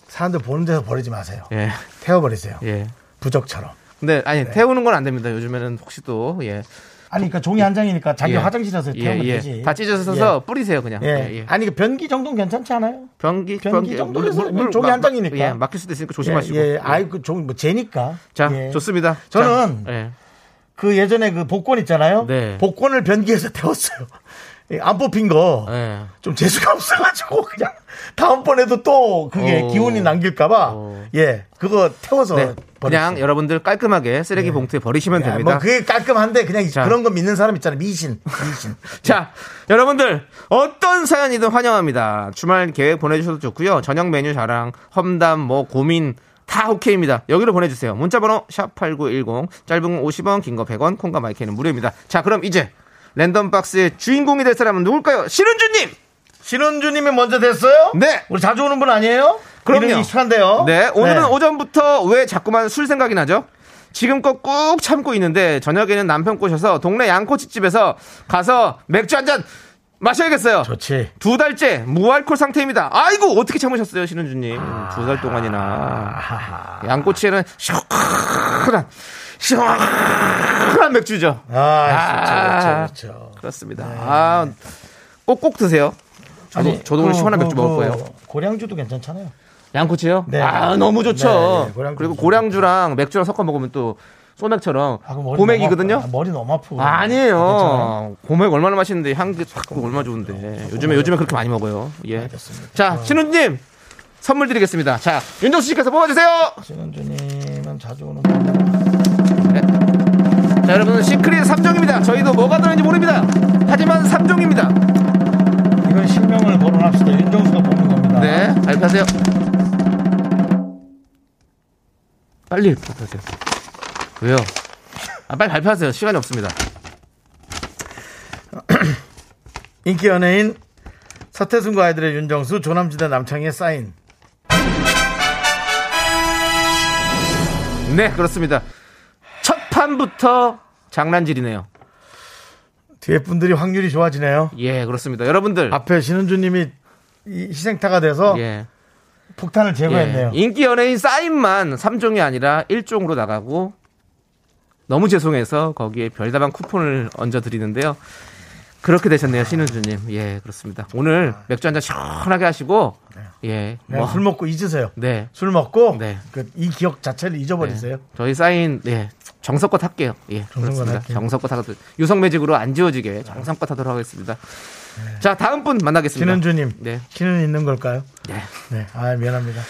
사람들 보는 데서 버리지 마세요. 예. 태워버리세요. 예. 부적처럼. 근데 아니 태우는 건 안 됩니다. 요즘에는 혹시 또 예. 아니, 그러니까 종이 한 장이니까 자기 예. 화장실에서 태우면 예, 예. 되지. 다 찢어져서 뿌리세요 그냥. 예. 예, 예. 아니, 그 변기 정도는 괜찮지 않아요? 변기 변기 정도에서 종이 막- 한 장이니까. 예, 막힐 수도 있으니까 조심하시고. 예, 예. 아이, 그 종이 뭐 재니까. 자, 예. 좋습니다. 저는 자, 예. 그 예전에 그 복권 있잖아요. 네. 복권을 변기에서 태웠어요. 예, 안 뽑힌 거. 예. 좀 재수가 없어가지고 그냥 다음번에도 또 그게 어. 기운이 남길까봐 어. 예 그거 태워서 네. 그냥. 여러분들 깔끔하게 쓰레기 봉투에 버리시면 야, 됩니다. 뭐 그게 깔끔한데 그냥 자. 그런 거 믿는 사람 있잖아요 미신 미신 자, 여러분들 어떤 사연이든 환영합니다. 주말 계획 보내주셔도 좋고요. 저녁 메뉴 자랑, 험담, 뭐 고민 다 오케이입니다. 여기로 보내주세요. 문자번호 샵 #8910 짧은 건 50원, 긴 거 100원, 콩과 마이크는 무료입니다. 자, 그럼 이제 랜덤 박스의 주인공이 될 사람은 누굴까요? 신은주님. 신은주님이 먼저 됐어요? 네. 우리 자주 오는 분 아니에요? 그럼요. 익숙한데요. 네, 오늘은 네. 오전부터 왜 자꾸만 술 생각이 나죠? 지금껏 꾹 참고 있는데 저녁에는 남편 꼬셔서 동네 양꼬치집에서 가서 맥주 한잔 마셔야겠어요. 좋지. 두 달째 무알콜 상태입니다. 아이고 어떻게 참으셨어요, 신은주님? 두달 동안이나 양꼬치에는 시원한 시원한 맥주죠. 아, 아. 그렇죠, 그렇죠. 그렇습니다. 아, 꼭꼭 드세요. 저도 아니, 저도 오늘 그, 시원한 그, 맥주 먹을 그 거예요. 고량주도 괜찮잖아요. 양꼬치요? 네. 아 너무 좋죠. 네, 네, 고량주 그리고. 고량주랑 맥주랑 섞어 먹으면 또 소맥처럼 아, 고맥이거든요. 아파. 머리 너무 아프고. 아? 아니에요. 고맥 얼마나 맛있는데 향기 싹 나고 얼마나 좋은데. 요즘에 요즘에 그렇게 많이 먹어요. 예. 알겠습니다. 자, 신우님 선물 드리겠습니다. 자, 윤정수 씨께서 뽑아주세요. 신은주님은 자주 오는 분. 자, 여러분 시크릿 3종입니다. 저희도 뭐가 들어있는지 모릅니다. 하지만 3종입니다. 실명을 거론합시다. 윤정수가 뽑는 겁니다. 네, 발표하세요. 빨리 발표하세요. 왜요? 아, 빨리 발표하세요. 시간이 없습니다. 인기 연예인 서태순과 아이들의 윤정수, 조남지대 남창희의 사인. 네, 그렇습니다. 첫 판부터 장난질이네요. 뒤에 분들이 확률이 좋아지네요. 예, 그렇습니다. 여러분들. 앞에 신은주님이 이 희생타가 돼서 예. 폭탄을 제거했네요. 예. 인기 연예인 사인만 3종이 아니라 1종으로 나가고 너무 죄송해서 거기에 별다방 쿠폰을 얹어 드리는데요. 그렇게 되셨네요, 신은주님. 예, 그렇습니다. 오늘 맥주 한 잔 시원하게 하시고, 예, 그냥 뭐, 술 먹고 잊으세요. 네, 술 먹고 네. 그 이 기억 자체를 잊어버리세요. 저희 사인, 예, 정성껏 할게요. 예, 그렇습니다. 할게요. 정성껏 하도록 유성 매직으로 안 지워지게 정성껏 하도록 하겠습니다. 자, 다음 분 만나겠습니다. 신은주님, 네, 신은 있는 걸까요? 네. 네, 아 미안합니다.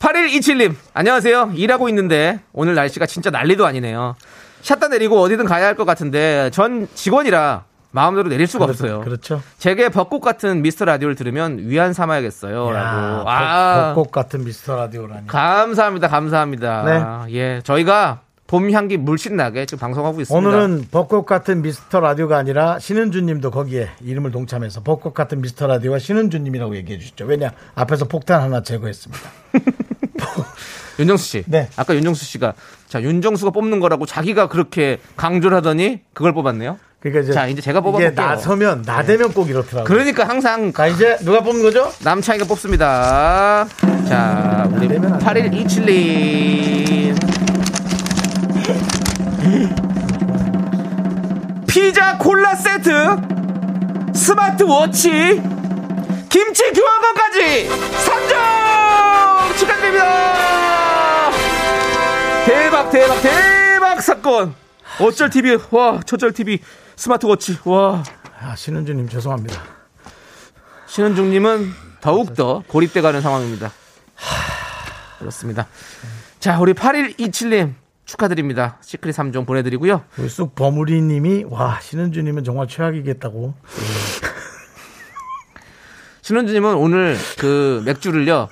8127님, 안녕하세요. 일하고 있는데 오늘 날씨가 진짜 난리도 아니네요. 샷다 내리고 어디든 가야 할 것 같은데 전 직원이라 마음대로 내릴 수가 없어요. 그렇죠. 제게 벚꽃 같은 미스터 라디오를 들으면 위안 삼아야겠어요. 라고. 아, 벚꽃 같은 미스터 라디오라니. 감사합니다. 감사합니다. 예, 저희가 봄 향기 물씬 나게 지금 방송하고 있습니다. 오늘은 벚꽃 같은 미스터 라디오가 아니라 신은주님도 거기에 이름을 동참해서 벚꽃 같은 미스터 라디오와 신은주님이라고 얘기해 주시죠. 왜냐 앞에서 폭탄 하나 제거했습니다. 윤정수 씨. 네. 아까 윤정수 씨가 자, 윤정수가 뽑는 거라고 자기가 그렇게 강조를 하더니 그걸 뽑았네요. 그러니까 이제 자, 이제 제가 이게 뽑아볼게요. 나서면 나대면 꼭 이렇더라고요. 그러니까 항상 자 이제 누가 뽑는 거죠? 남창이가 뽑습니다. 자, 우리 되면 안 돼. 8127님. 피자 콜라 세트 스마트워치, 김치 교환권까지 3종 축하드립니다! 대박, 대박, 대박 사건! 어쩔 TV, 와, 저쩔 TV, 스마트워치, 와. 아, 신은주님 죄송합니다. 신은중님은 더욱더 고립돼 가는 상황입니다. 그렇습니다. 자, 우리 8127님 축하드립니다. 시크릿 3종 보내드리고요. 우리 쑥 버무리님이 와 신은주님은 정말 최악이겠다고. 신은주님은 오늘 그 맥주를요.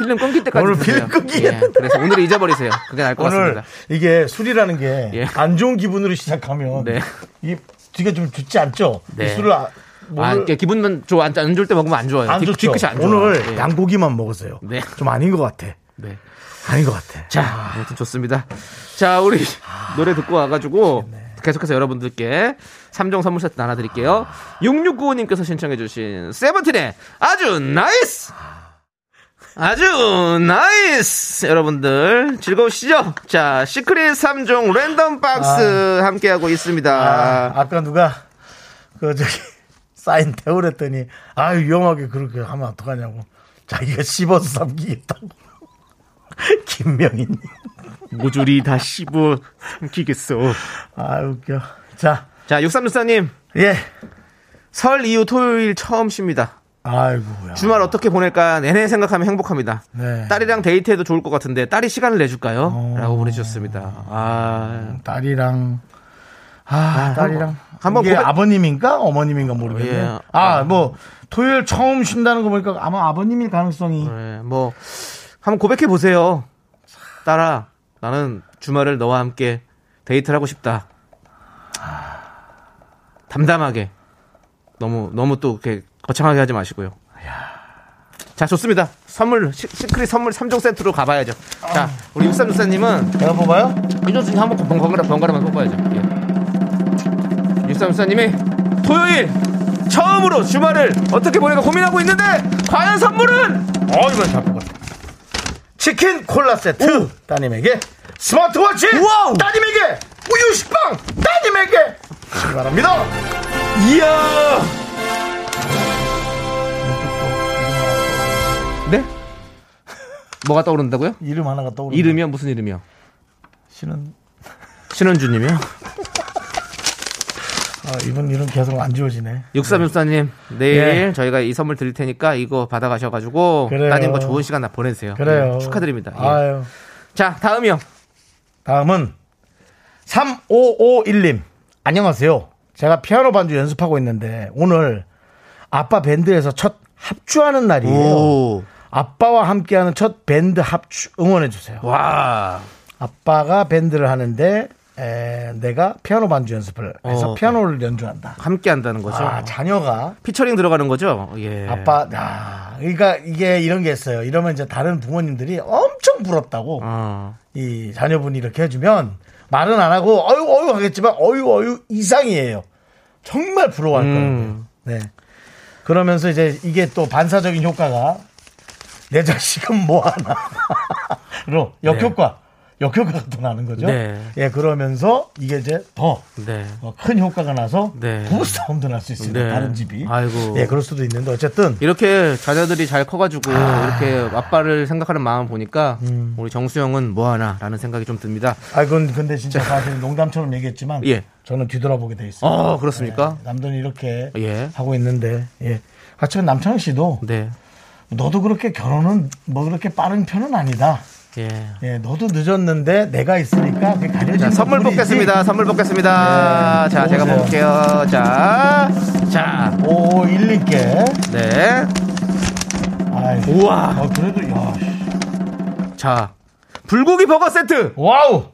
필름 끊길 때까지 오늘 드세요. 필름 끊기겠는데. 예, 그래서 오늘 잊어버리세요. 그게 나을 것 오늘 같습니다. 이게 술이라는 게 예. 안 좋은 기분으로 시작하면 네. 이게 뒤가 좀 좋지 않죠. 네. 이 술을 아, 뭘 아, 이렇게 기분만 좋아 안, 안 좋을 때 먹으면 안 좋아요. 안 뒤- 좋죠. 뒤 끝이 안 좋아. 오늘 예. 양고기만 먹으세요. 네. 좀 아닌 것 같아. 네. 아닌 것 같아. 자, 아무튼 좋습니다. 자, 우리 노래 듣고 와가지고 계속해서 여러분들께 3종 선물 세트 나눠드릴게요. 6695님께서 신청해주신 세븐틴의 아주 nice! 아주 nice! 여러분들 즐거우시죠? 자, secret 3종 random box 함께하고 있습니다. 아, 아까 누가 그 저기 사인 태우랬더니 아 위험하게 그렇게 하면 어떡하냐고. 자기가 씹어서 삼키겠다고. 김명희님. 모조리 다 씹어 삼키겠어. 아 웃겨. 자, 자, 6364님, 예. 설 이후 토요일 처음 쉽니다. 아이고야. 주말 어떻게 보낼까 내내 생각하면 행복합니다. 네. 딸이랑 데이트해도 좋을 것 같은데 딸이 시간을 내줄까요? 라고 보내주셨습니다. 아, 딸이랑 아, 딸이랑 한번- 한번 이게 고백- 아버님인가 어머님인가 모르겠네. 예. 아, 뭐 토요일 처음 쉰다는 거 보니까 아마 아버님일 가능성이 네, 뭐 한번 고백해 보세요. 딸아, 나는 주말을 너와 함께 데이트를 하고 싶다. 담담하게 너무 너무 또 이렇게 거창하게 하지 마시고요. 자 좋습니다. 선물 시, 시크릿 선물 3종 세트로 가봐야죠. 자 우리 6364님은 내가 뽑아요? 윤정수님 한번 번갈아 번갈아만 뽑아야죠. 예. 6364님이 토요일 처음으로 주말을 어떻게 보낼까 고민하고 있는데 과연 선물은 어, 이건 잘 뽑았다. 치킨 콜라 세트 따님에게 스마트워치 우와우! 따님에게 우유 식빵 따님에게 바랍니다. 이야 뭐가 떠오른다고요? 이름 하나가 떠오르. 이름이요? 무슨 이름이요? 씨는 신원주님이요? 아, 이분 이름 계속 안 지워지네. 6364님 내일 예. 저희가 이 선물 드릴 테니까 이거 받아가셔가지고 그래요. 따님과 좋은 시간 나 보내세요. 그래요. 예, 축하드립니다. 예. 아유. 자 다음이요. 다음은 3551님. 안녕하세요. 제가 피아노 반주 연습하고 있는데 오늘 아빠 밴드에서 첫 합주하는 날이에요. 오. 아빠와 함께하는 첫 밴드 합주 응원해 주세요. 와. 아빠가 밴드를 하는데 에, 내가 피아노 반주 연습을 해서 어. 피아노를 연주한다. 함께 한다는 거죠. 아, 자녀가 피처링 들어가는 거죠. 예. 아빠, 야, 그러니까 이게 이런 게 있어요. 이러면 이제 다른 부모님들이 엄청 부럽다고 어. 이 자녀분이 이렇게 해주면 말은 안 하고 어유 어유 하겠지만 어유 어유 이상이에요. 정말 부러워할 음. 거예요. 네. 그러면서 이제 이게 또 반사적인 효과가 내 자식은 뭐 하나로 역효과 역효과가 또 나는 거죠. 네. 예 그러면서 이게 이제 더 네. 어, 큰 효과가 나서 네. 부부 싸움도 날 수 있습니다. 네. 다른 집이. 아이고. 예, 그럴 수도 있는데 어쨌든 이렇게 자녀들이 잘 커가지고 이렇게 아빠를 생각하는 마음 보니까 음. 우리 정수영은 뭐 하나라는 생각이 좀 듭니다. 아, 그건 근데 진짜 사실 농담처럼 얘기했지만 예. 저는 뒤돌아보게 돼 있어요. 어 그렇습니까? 남들은 이렇게 예. 하고 있는데 예. 하지만 남창희 씨도 네. 너도 그렇게 결혼은 뭐 그렇게 빠른 편은 아니다. 예. 예, 너도 늦었는데 내가 있으니까 가려진 자, 선물. 뽑겠습니다. 선물 뽑겠습니다. 네, 자, 제가. 뽑을게요. 자, 자, 5512께. 네. 아이, 우와. 어, 그래도 야. 씨. 자, 불고기 버거 세트, 와우.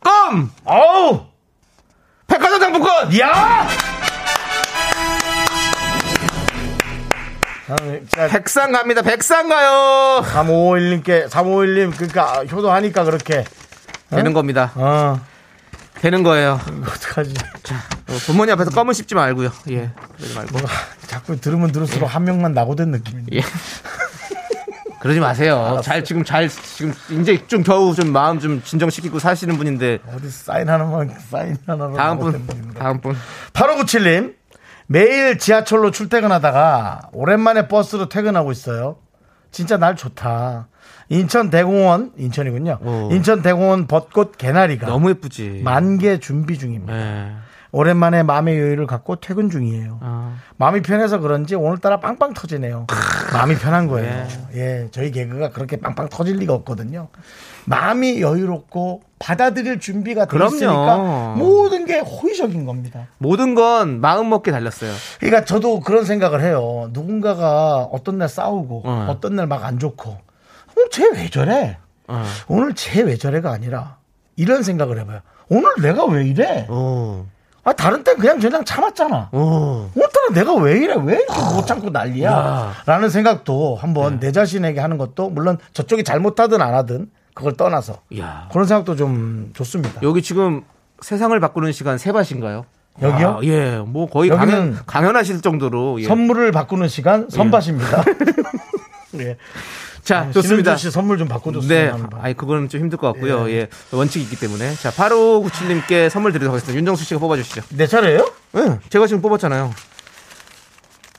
껌, 아우. 백화점 상품권. 야! 백상 갑니다. 백상 가요. 3551님께 3551님 그러니까 효도하니까 그렇게 되는 겁니다. 어 되는 거예요. 어떡하지 어, 부모님 앞에서 껌을 씹지 말고요. 예. 그러지 말고. 자꾸 들으면 들을수록 한 명만 나고된 느낌이네 예. 그러지 마세요. 잘 지금 잘 지금 이제 좀 겨우 좀 마음 좀 진정시키고 사시는 분인데 어디 사인 하나만 사인 하나로 다음 분. 다음 분 8597님 매일 지하철로 출퇴근하다가 오랜만에 버스로 퇴근하고 있어요. 진짜 날 좋다. 인천 대공원 인천이군요. 오. 인천 대공원 벚꽃 개나리가 너무 예쁘지. 만개 준비 중입니다. 네. 오랜만에 마음의 여유를 갖고 퇴근 중이에요. 아. 마음이 편해서 그런지 오늘따라 빵빵 터지네요. 마음이 편한 거예요. 예, 저희 개그가 그렇게 빵빵 터질 리가 없거든요. 마음이 여유롭고 받아들일 준비가 돼. 있으니까 모든 게 호의적인 겁니다. 모든 건 마음 먹게 달렸어요. 그러니까 저도 그런 생각을 해요. 누군가가 어떤 날 싸우고 어. 어떤 날 막 안 좋고 오늘 쟤왜 저래? 어. 오늘 쟤 왜 저래가 아니라 이런 생각을 해봐요. 오늘 내가 왜 이래? 오. 아 다른 땐 그냥 그냥 참았잖아. 오. 오늘따라 내가 왜 이래? 왜 이렇게 못 참고 난리야? 야. 라는 생각도 한번 내 자신에게 하는 것도 물론 저쪽이 잘못하든 안 하든 그걸 떠나서 야. 그런 생각도 좀 좋습니다. 여기 지금 세상을 바꾸는 시간 세바신가요? 여기요? 아, 예. 뭐 거의 강연, 강연하실 정도로. 예. 선물을 바꾸는 시간 선밭입니다. 예. 자, 좋습니다. 신은주 씨 선물 좀 바꿔줬으면 네. 아이, 그거는 좀 힘들 것 같고요. 예. 원칙이 있기 때문에. 자, 바로 구칠님께 선물 드리도록 하겠습니다. 윤정수 씨가 뽑아주시죠. 내 차례예요? 예. 제가 지금 뽑았잖아요.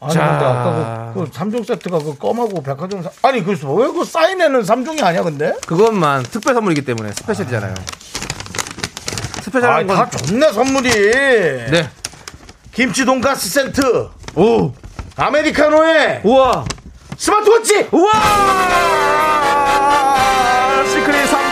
아니 자. 근데 아까 그, 그 3종 세트가 그 껌하고 백화점 사... 아니 그래서 왜 그 사인에는 3종이 아니야 근데? 그것만 특별 선물이기 때문에 special이잖아요. special한 건. 아따 좋네 선물이. 네. 김치 돈가스 세트, 오! 아메리카노에 우와! 스마트워치. 우와! secret 3종 세트!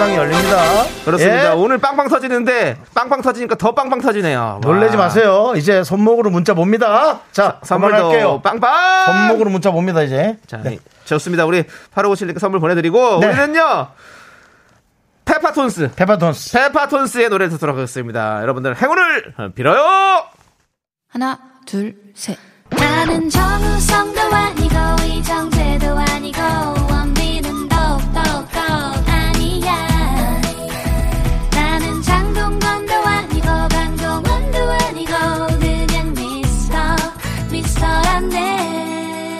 신세상이 열립니다. 그렇습니다. 예? 오늘 빵빵 터지는데 빵빵 터지니까 더 빵빵 터지네요. 놀래지 와. 마세요. 이제 손목으로 문자 봅니다. 자, 선물할게요. 빵빵! 손목으로 문자 봅니다 이제. 자, 네. 좋습니다. 우리 8557님께 선물 보내드리고 네. 우리는요 페퍼톤스 페퍼톤스. 페퍼톤스의 노래 듣도록 하겠습니다. 여러분들 행운을 빌어요. 하나, 둘, 셋. 나는 정우성도 아니고 이정재도 아니고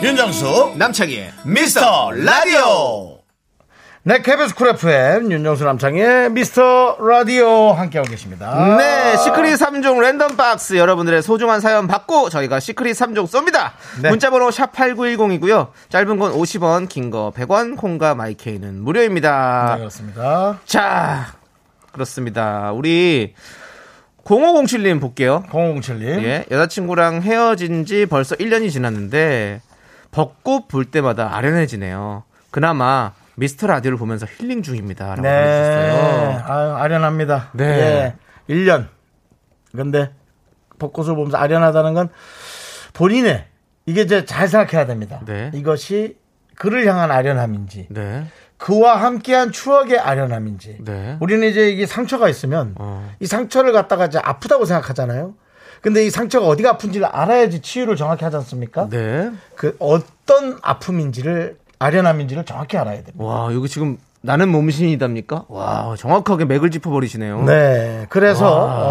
윤정수 남창희의 미스터 라디오. 네, KBS 쿨 FM 윤정수 남창희의 미스터 라디오 함께하고 계십니다. 네, secret 3종 random box 여러분들의 소중한 사연 받고 저희가 secret 3종 쏩니다. 네. 문자번호 샵8910이고요. 짧은 건 50원, 긴 거 100원, 콩과 마이케이는 무료입니다. 네, 그렇습니다. 자, 그렇습니다. 우리 0507님 볼게요. 0007님. 예, 여자친구랑 헤어진 지 벌써 1년이 지났는데 벚꽃 볼 때마다 아련해지네요. 그나마 미스터 라디오를 보면서 힐링 중입니다. 라고 네. 보내주셨어요. 아유, 아련합니다. 네. 예. 1년. 근데 벚꽃을 보면서 아련하다는 건 본인의 이게 이제 잘 생각해야 됩니다. 네. 이것이 그를 향한 아련함인지 네. 그와 함께한 추억의 아련함인지 네. 우리는 이제 이게 상처가 있으면 어. 이 상처를 갖다가 이제 아프다고 생각하잖아요. 근데 이 상처가 어디가 아픈지를 알아야지 치유를 정확히 하지 않습니까? 네. 그 어떤 아픔인지를 아련함인지를 정확히 알아야 됩니다. 와, 여기 지금 나는 몸신이답니까? 와, 정확하게 맥을 짚어버리시네요. 네. 그래서 와.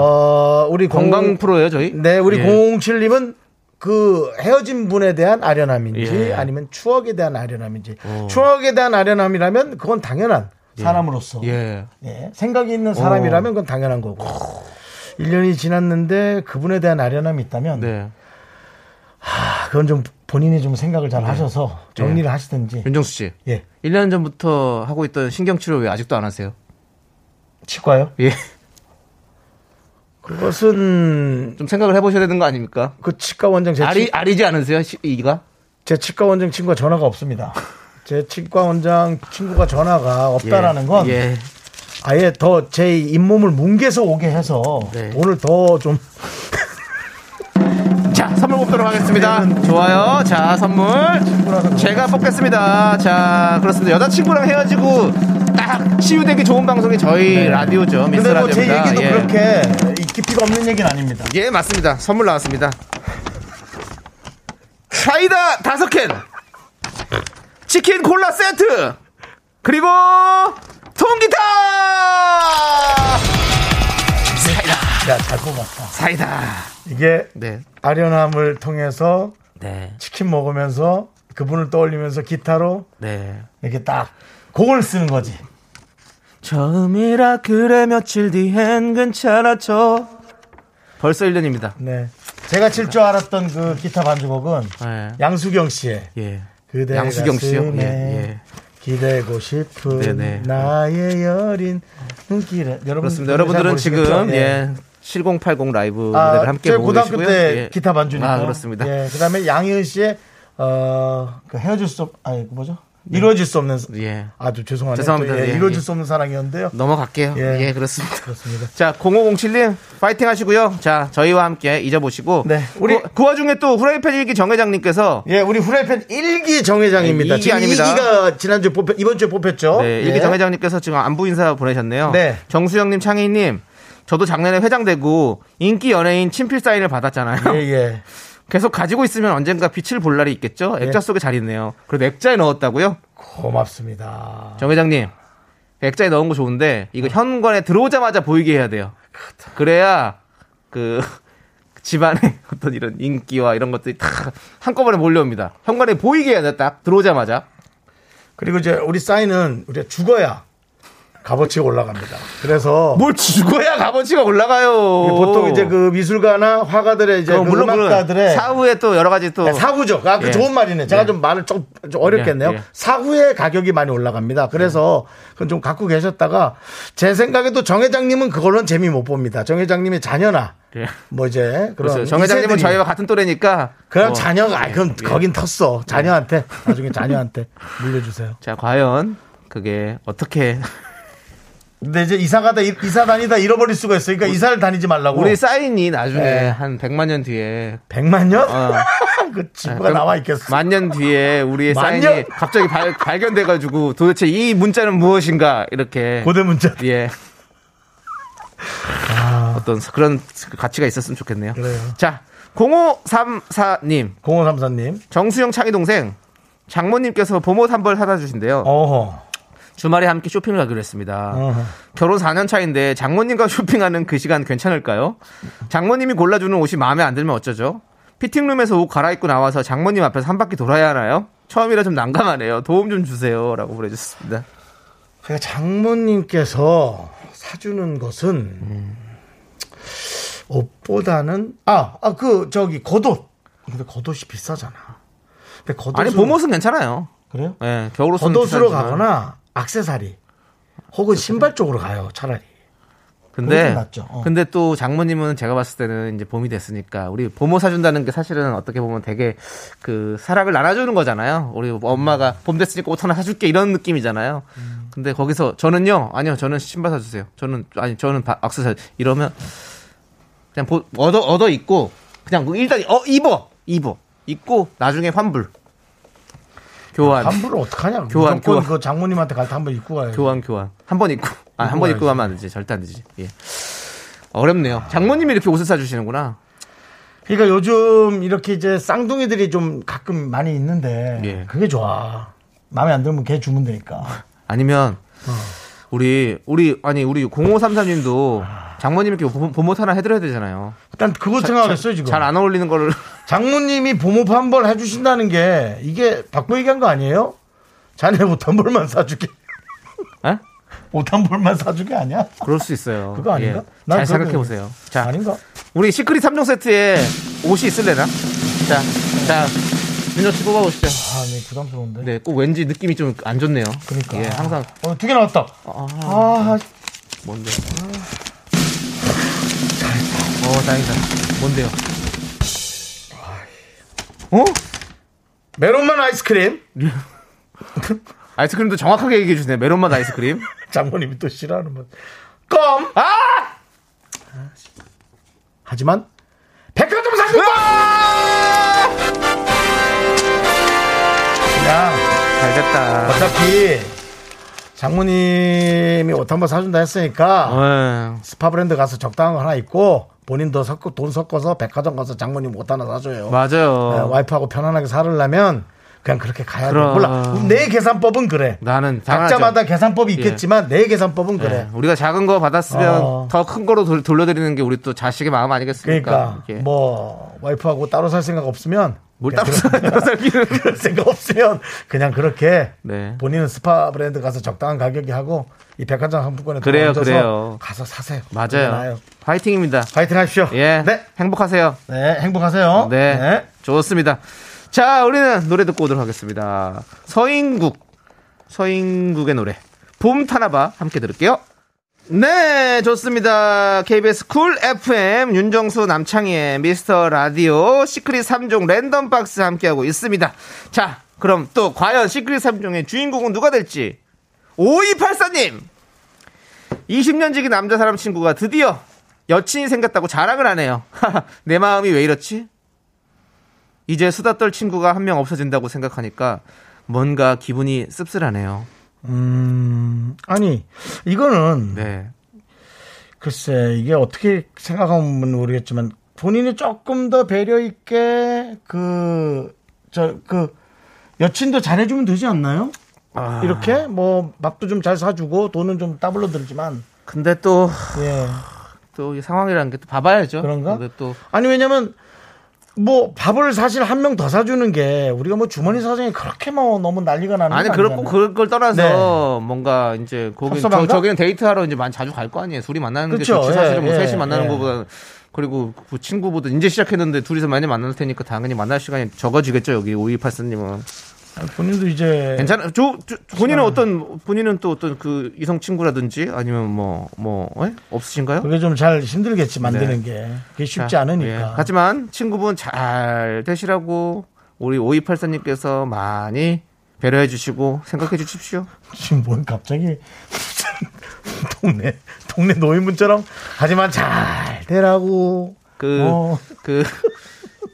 어, 우리 건강 공- 프로예요, 저희? 네, 우리 예. 007님은 그 헤어진 분에 대한 아련함인지 예. 아니면 추억에 대한 아련함인지 추억에 대한 아련함이라면 그건 당연한 사람으로서 예. 예, 생각이 있는 사람이라면 그건 당연한 거고 1년이 지났는데 그분에 대한 아련함이 있다면 네. 아, 그건 좀 본인이 좀 생각을 잘 하셔서 정리를 하시든지 윤정수 씨. 예, 1년 전부터 하고 있던 신경치료 왜 아직도 안 하세요? 치과요? 예. 그것은 좀 생각을 해보셔야 되는 거 아닙니까? 그 치과 원장 제, 아리, 치, 아리지 않으세요? 시- 이가? 제 치과 원장 친구가 전화가 없습니다. 제 치과 원장 친구가 전화가 없다라는 건 예. 아예 더 제 잇몸을 뭉개서 오게 해서 네. 오늘 더좀 자, 선물 뽑도록 하겠습니다. 좋아요. 자, 선물. 제가 뽑겠습니다. 자, 그렇습니다. 여자친구랑 헤어지고 딱 치유되기 좋은 방송이 저희 라디오죠. 미스 근데 뭐 제. 얘기도 예. 그렇게 깊이가 없는 얘기는 아닙니다. 예, 맞습니다. 선물 나왔습니다. 사이다 다섯 캔, 치킨 콜라 세트, 그리고 통기타! 야, 잘 뽑았다. 사이다. 이게 네. 아련함을 통해서 네. 치킨 먹으면서 그분을 떠올리면서 기타로 네. 이렇게 딱 곡을 쓰는 거지. 처음이라 그래 며칠 뒤엔 괜찮았죠. 벌써 1년입니다. 네. 제가 칠 줄 알았던 그 기타 반주곡은 예. 양수경 씨의 예. 그대 양수경 씨요? 예, 예. 기대고 싶은 네네. 나의 여린 눈길에 여러분 그렇습니다. 여러분들은? 지금 예. 7080 라이브 아, 무대를 함께 보고 고등학교 계시고요. 때 예. 기타 반주니까. 아, 그렇습니다. 예, 그다음에 양희은 씨의 어, 그 헤어질 수 없, 아니, 그 뭐죠? 이루어질 수 없는 예. 아주 죄송하네요. 죄송합니다. 예, 예, 이루어질 예. 수 없는 사랑이었는데요. 넘어갈게요. 예. 예, 그렇습니다. 그렇습니다. 자, 0507님, 파이팅 하시고요. 자, 저희와 함께 잊어보시고. 네, 우리- 그, 그 와중에 또 후라이팬 일기 정회장님께서 예, 우리 후라이팬 일기 정회장입니다. 네, 이기 지금 아닙니다. 2기가 지난주에 뽑혔, 이번 주에 뽑혔죠. 네, 일기 예. 정회장님께서 지금 안부 인사 보내셨네요. 네. 정수영님, 창희님, 저도 작년에 회장되고 인기 연예인 친필 사인을 받았잖아요. 예, 예. 계속 가지고 있으면 언젠가 빛을 볼 날이 있겠죠? 액자 예. 속에 잘 있네요. 그래도 액자에 넣었다고요? 고맙습니다. 정 회장님, 액자에 넣은 거 좋은데 이거 현관에 들어오자마자 보이게 해야 돼요. 그래야 그 집안의 어떤 이런 인기와 이런 것들이 다 한꺼번에 몰려옵니다. 현관에 보이게 해야 돼. 딱 들어오자마자. 그리고 이제 우리 사인은 우리가 죽어야 값어치가 올라갑니다. 그래서 뭘 죽어야 값어치가 올라가요. 보통 이제 그 미술가나 화가들의 이제 그 물론 음악가들의 사후에 또 여러 가지 또 네, 사후죠. 아, 그 예. 좋은 말이네. 제가 예. 좀 말을 좀, 좀 어렵겠네요. 예, 예. 사후에 가격이 많이 올라갑니다. 그래서 그건 좀 갖고 계셨다가 제 생각에도 정 회장님은 그걸로는 재미 못 봅니다. 정 회장님의 자녀나 예. 뭐 이제 그런. 정 회장님은 저희와 같은 또래니까 그럼 뭐, 자녀가 아, 그럼 예. 거긴 텄어. 자녀한테 나중에 자녀한테 물려주세요. 자 과연 그게 어떻게 근데 이제 이사 가다 이- 이사 다니다 잃어버릴 수가 있어요. 그러니까 이사를 다니지 말라고. 우리 사인이 나중에 네. 한 100만 년 뒤에 100만 년? 어. 그 친구가 나와 있겠어. 만년 뒤에 우리의 만 사인이 년? 갑자기 발, 발견돼 가지고 도대체 이 문자는 무엇인가 이렇게 고대 문자. 예 어떤 그런 가치가 있었으면 좋겠네요. 아. 그래요. 자 0534님 0534님. 정수영 창희 동생 장모님께서 봄옷 한벌 사다 주신대요. 어허. 주말에 함께 쇼핑을 가기로 했습니다. 어허. 결혼 4년 차인데 장모님과 쇼핑하는 그 시간 괜찮을까요? 장모님이 골라주는 옷이 마음에 안 들면 어쩌죠? 피팅룸에서 옷 갈아입고 나와서 장모님 앞에서 한 바퀴 돌아야 하나요? 처음이라 좀 난감하네요. 도움 좀 주세요. 라고 보내주셨습니다. 제가 장모님께서 사주는 것은 옷보다는 아, 아, 그 저기 겉옷. 근데 겉옷이 비싸잖아. 근데 겉옷 아니, 봄옷은 괜찮아요. 그래요? 예, 겨울옷은 겉옷으로. 가거나 악세사리 혹은 신발 쪽으로 가요. 차라리. 근데. 어. 근데 또 장모님은 제가 봤을 때는 이제 봄이 됐으니까 우리 봄옷 사준다는 게 사실은 어떻게 보면 되게 그 사랑을 나눠주는 거잖아요. 우리 엄마가 봄 됐으니까 옷 하나 사줄게 이런 느낌이잖아요. 근데 거기서 저는요, 아니요, 저는 신발 사주세요. 저는, 아니, 저는 바- 악세사리 이러면 그냥 보- 얻어, 얻어 입고 그냥 뭐 일단, 어, 입어! 입어. 입고 나중에 환불. 교환. 환불을 어떡하냐. 교환, 교환. 그 장모님한테 갈 때 한 번 입고 가요. 교환 교환 한 번 입고 아 한 번 입고 가면 안 되지 절대 안 되지 예 어렵네요 장모님이 이렇게 옷을 사주시는구나 그러니까 요즘 이렇게 이제 쌍둥이들이 좀 가끔 많이 있는데 예. 그게 좋아. 마음에 안 들면 걔 주면 되니까. 아니면 어. 우리 우리 아니 우리 0533님도 장모님 이렇게 봄- 봄옷 하나 해드려야 되잖아요 일단 그거 생각하겠어요 지금. 잘 안 어울리는 거를 장모님이 봄옷 한벌 해주신다는 게 이게 바꿔 얘기한 거 아니에요? 자네 옷한 벌만 사주게. 에? 옷한 벌만 사주게 아니야? 그럴 수 있어요 그거 아닌가? 예. 난잘 생각해 보세요 자 아닌가? 우리 시크릿 3종 세트에 옷이 있을래나 자자 윤정 씨 뽑아 보시죠 아, 네, 부담스러운데. 네 꼭 왠지 느낌이 좀 안 좋네요 그러니까. 예 항상 어, 두 개 나왔다. 아, 아, 뭔데? 어, 다행이다. 뭔데요? 어? 메론만 아이스크림. 아이스크림도 정확하게 얘기해 주세요. 메론맛 아이스크림. 장모님이 또 싫어하는 맛. 껌! 아! 하지만, 백화점 상품권! 그냥, 잘 됐다. 어차피, 장모님이 옷 한 번 사준다 했으니까, 어, 스파 브랜드 가서 적당한 거 하나 입고, 본인도 섞고, 돈 섞어서 백화점 가서 장모님 옷 하나 사줘요. 네, 맞아요. 와이프하고 편안하게 살으려면, 그냥 그렇게 가야 돼. 그럼. 몰라. 내 계산법은 그래. 나는 당연하죠. 각자마다 계산법이 예. 있겠지만, 내 계산법은 예, 그래. 우리가 작은 거 받았으면 어. 더큰 거로 돌, 돌려드리는 게 우리 또 자식의 마음 아니겠습니까? 그러니까 예. 뭐 와이프하고 따로 살 생각 없으면 살기는. 그럴 생각 없으면 그냥 그렇게 네. 본인은 스파 브랜드 가서 적당한 가격에 하고 이 백화점 상품권에 그래요, 그래요. 가서 사세요. 맞아요. 화이팅입니다. 파이팅 하십시오. 예. 네. 행복하세요. 네, 행복하세요. 네. 좋습니다. 자, 우리는 노래 듣고 오도록 하겠습니다. 서인국. 서인국의 노래. 봄 타나봐 함께 들을게요. 네, 좋습니다. KBS 쿨 FM 윤정수 남창희의 미스터 라디오 secret 3종 random box 함께하고 있습니다. 자, 그럼 또 과연 시크릿 3종의 주인공은 누가 될지 5284님 20년 지기 남자 사람 친구가 드디어 여친이 생겼다고 자랑을 하네요. 내 마음이 왜 이렇지? 이제 수다 떨 친구가 한 명 없어진다고 생각하니까 뭔가 기분이 씁쓸하네요. 음, 아니, 이거는 네. 글쎄 이게 어떻게 생각하면 모르겠지만 본인이 조금 더 배려 있게 그 저 그 여친도 잘해주면 되지 않나요? 아. 이렇게 뭐 밥도 좀 잘 사주고 돈은 좀 따블로 들지만 근데 또, 예 또 이 상황이라는 게 또 봐봐야죠. 그런가? 근데 또, 아니 왜냐면 뭐 밥을 사실 한 명 더 사주는 게 우리가 뭐 주머니 사정이 그렇게 뭐 너무 난리가 나는 아니, 건 그렇고. 그걸 걸 떠나서 네. 뭔가 이제 거기? 저, 저기는 데이트하러 이제 많이 자주 갈 거 아니에요. 둘이 만나는 게 그쵸, 좋지. 사실은 뭐 예, 셋이 만나는 예. 거보다 그리고 그 친구보다 이제 시작했는데 둘이서 많이 만날 테니까 당연히 만날 시간이 적어지겠죠. 여기 5284님은. 아니, 본인도 이제 괜찮아. 저, 저 본인은 어떤 본인은 또 어떤 그 이성 친구라든지 아니면 뭐뭐 없으신가요? 그게 좀 잘 힘들겠지 만드는 네. 게 그게 쉽지 자, 않으니까 예. 하지만 친구분 잘 되시라고 우리 5284님께서 많이 배려해 주시고 생각해 주십시오. 지금 뭔 갑자기 동네 동네 노인분처럼 하지만 잘 되라고 그, 어. 그,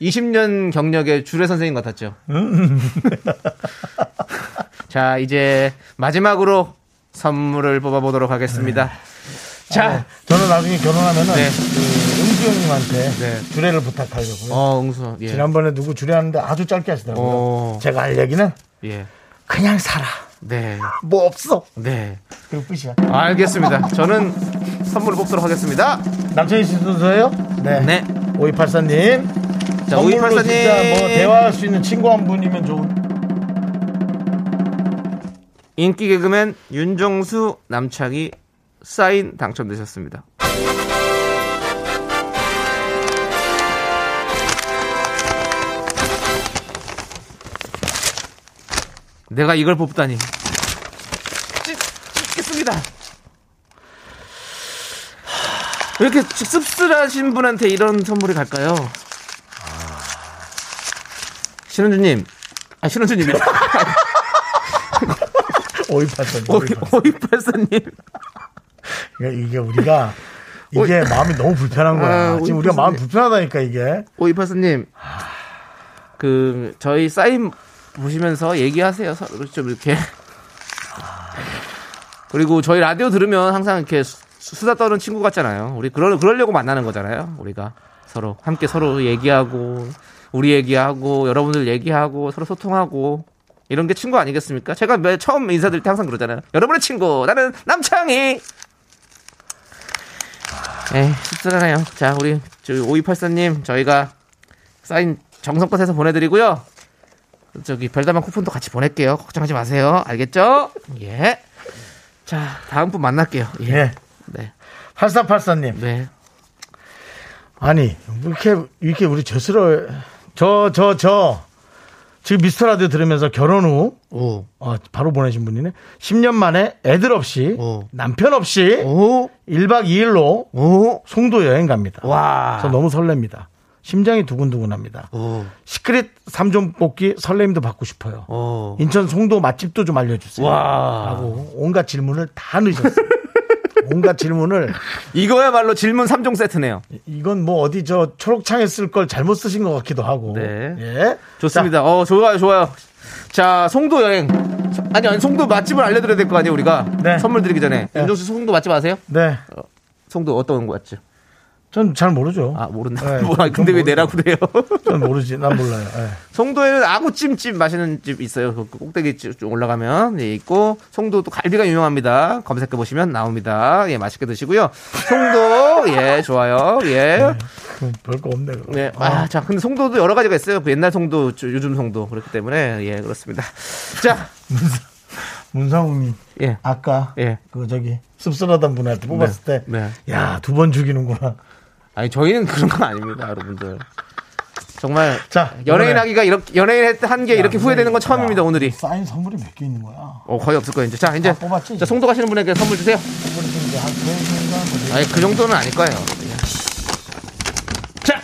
20년 경력의 주례 선생님 같았죠. 음. 자, 이제 마지막으로 선물을 뽑아보도록 하겠습니다. 자, 저는 나중에 결혼하면은 네. 그 은주 형님한테 네. 주례를 부탁하려고요. 어, 응수, 예. 지난번에 누구 주례하는데 아주 짧게 하시더라고요. 어. 제가 할 얘기는 예. 그냥 살아. 네. 뭐 없어. 네. 그 끝이야. 알겠습니다. 저는 선물을 뽑도록 하겠습니다. 씨 순서예요? 네. 네. 5284님. 자, 선물로 5284님. 진짜 뭐 대화할 수 있는 친구 한 분이면 좋은. 인기 개그맨 윤정수 남창이 사인 당첨되셨습니다. 내가 이걸 뽑다니. 찍, 찍겠습니다. 왜 이렇게 씁쓸하신 분한테 이런 선물이 갈까요? 신은주님. 아, 신은주님이. 5284님. 오이팔사님. 그러니까 이게 우리가 이게 마음이 너무 불편한 거야. 아, 지금 우리가 5284님. 마음이 불편하다니까 이게. 오이팔사님. 그, 저희 사인 보시면서 얘기하세요. 서로 좀 이렇게. 그리고 저희 라디오 들으면 항상 이렇게 수- 수다 떠는 친구 같잖아요. 우리 그러, 그러려고 만나는 거잖아요. 우리가 서로 함께 서로 얘기하고 우리 얘기하고 여러분들 얘기하고 서로 소통하고 이런 게 친구 아니겠습니까? 제가 매 처음 인사드릴 때 항상 그러잖아요. 여러분의 친구 나는 남창희. 에이 씁쓸하네요. 자 우리 저희 5284님 저희가 사인 정성껏 해서 보내드리고요. 저기 별다방 쿠폰도 같이 보낼게요. 걱정하지 마세요. 알겠죠? 예. 자 다음 분 만날게요. 예. 예. 네. 8484님. 네. 아니, 이렇게, 이렇게 우리 저스러, 저, 저, 저, 지금 미스터 라디오 들으면서 결혼 후, 오. 어, 바로 보내신 분이네. 10년 만에 애들 없이, 오. 남편 없이, 오. 1박 2일로 오. 송도 여행 갑니다. 와. 저 너무 설렙니다. 심장이 두근두근합니다. 오. 시크릿 3종 뽑기 설렘도 받고 싶어요. 오. 인천 송도 맛집도 좀 알려주세요. 와. 하고 온갖 질문을 다 넣으셨어요. 온갖 질문을 이거야말로 질문 3종 세트네요. 이건 뭐 어디 저 초록창에 쓸 걸 잘못 쓰신 것 같기도 하고. 네. 예. 좋습니다. 어, 좋아요, 좋아요. 자, 송도 여행. 아니, 아니, 송도 맛집을 알려드려야 될 거 아니에요, 우리가. 네. 선물 드리기 전에. 네. 윤정수 송도 맛집 아세요? 네. 송도 어떤 거 맛집? 전 잘 모르죠. 아 모른다. 네, 뭐야? 근데 왜 그건 내라 그래요? 전 모르지. 난 몰라요. 예. 송도에는 아구찜집 맛있는 집 있어요. 그 꼭대기 쭉 올라가면 예, 있고 송도도 갈비가 유명합니다. 검색해 보시면 나옵니다. 예, 맛있게 드시고요. 송도 예, 좋아요. 예. 그 별거 없네. 네. 아, 자, 근데 송도도 여러 가지가 있어요. 그 옛날 송도, 저- 요즘 송도 그렇기 때문에 예, 그렇습니다. 자, 문상욱님. 예. 아까 예. 그 저기 씁쓸하던 분한테 뽑았을 때, 네. 야두 번 죽이는구나. 아니 저희는 그런 건 아닙니다, 여러분들. 정말 자, 연예인 하기가 이렇게 연예인 한게 이렇게 후회되는 건 처음입니다, 야, 오늘이. 쌓인 선물이 몇 개 있는 거야? 어, 거의 없을 거예요, 이제. 자, 이제 다 뽑았지? 자, 송도 가시는 분에게 선물 주세요. 뭐 아니, 그 정도는 아닐 거예요. 자,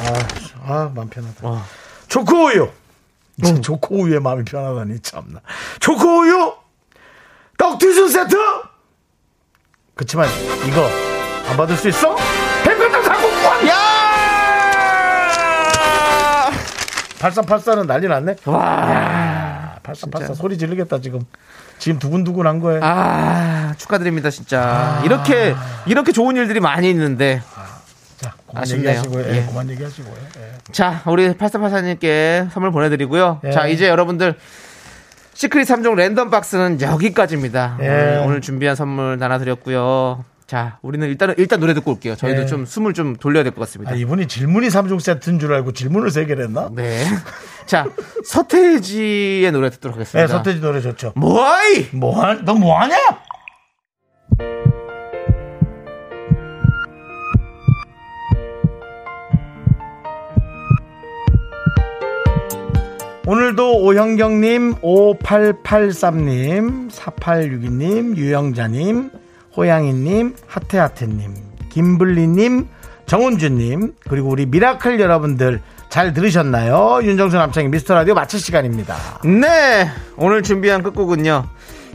아, 아, 마음 편하다. 어. 초코 우유. 음, 초코 우유에 마음이 편하다니, 참나. 초코 우유! 떡튀순 세트! 그치만, 이거, 안 받을 수 있어? 야! 8384는 난리 났네? 와. 8384 소리 지르겠다, 지금. 지금 두근두근 한 거예요. 아, 축하드립니다, 진짜. 이렇게, 이렇게 좋은 일들이 많이 있는데. 자, 그만 아쉽네요. 얘기하시고요. 예, 예. 그만 얘기하시고요. 예. 자, 우리 8384님께 선물 보내드리고요. 예. 자, 이제 여러분들. 시크릿 3종 랜덤 박스는 여기까지입니다. 예. 오늘, 오늘 준비한 선물 나눠드렸고요. 자, 우리는 일단은, 일단 노래 듣고 올게요. 저희도 예. 좀 숨을 좀 돌려야 될 것 같습니다. 아, 이분이 질문이 3종 세트인 줄 알고 질문을 3개를 했나? 네. 자, 서태지의 노래 듣도록 하겠습니다. 네, 서태지 노래 좋죠. 뭐하이! 뭐하, 너 뭐하냐? 오늘도 오형경님, 5883님, 4862님, 유영자님, 호양이님, 하태하태님, 김블리님, 정은주님, 그리고 우리 미라클 여러분들 잘 들으셨나요? 윤정수 남창희의 미스터 라디오 마칠 시간입니다. 네, 오늘 준비한 끝곡은요.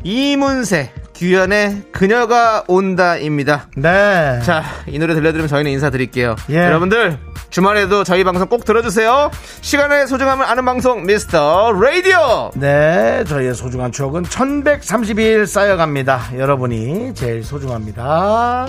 이문세, 규현의 그녀가 온다입니다. 네. 자, 이 노래 들려드리면 저희는 인사드릴게요. 예. 여러분들, 주말에도 저희 방송 꼭 들어주세요. 시간의 소중함을 아는 방송, 미스터 라디오! 네, 저희의 소중한 추억은 1132일 쌓여갑니다. 여러분이 제일 소중합니다.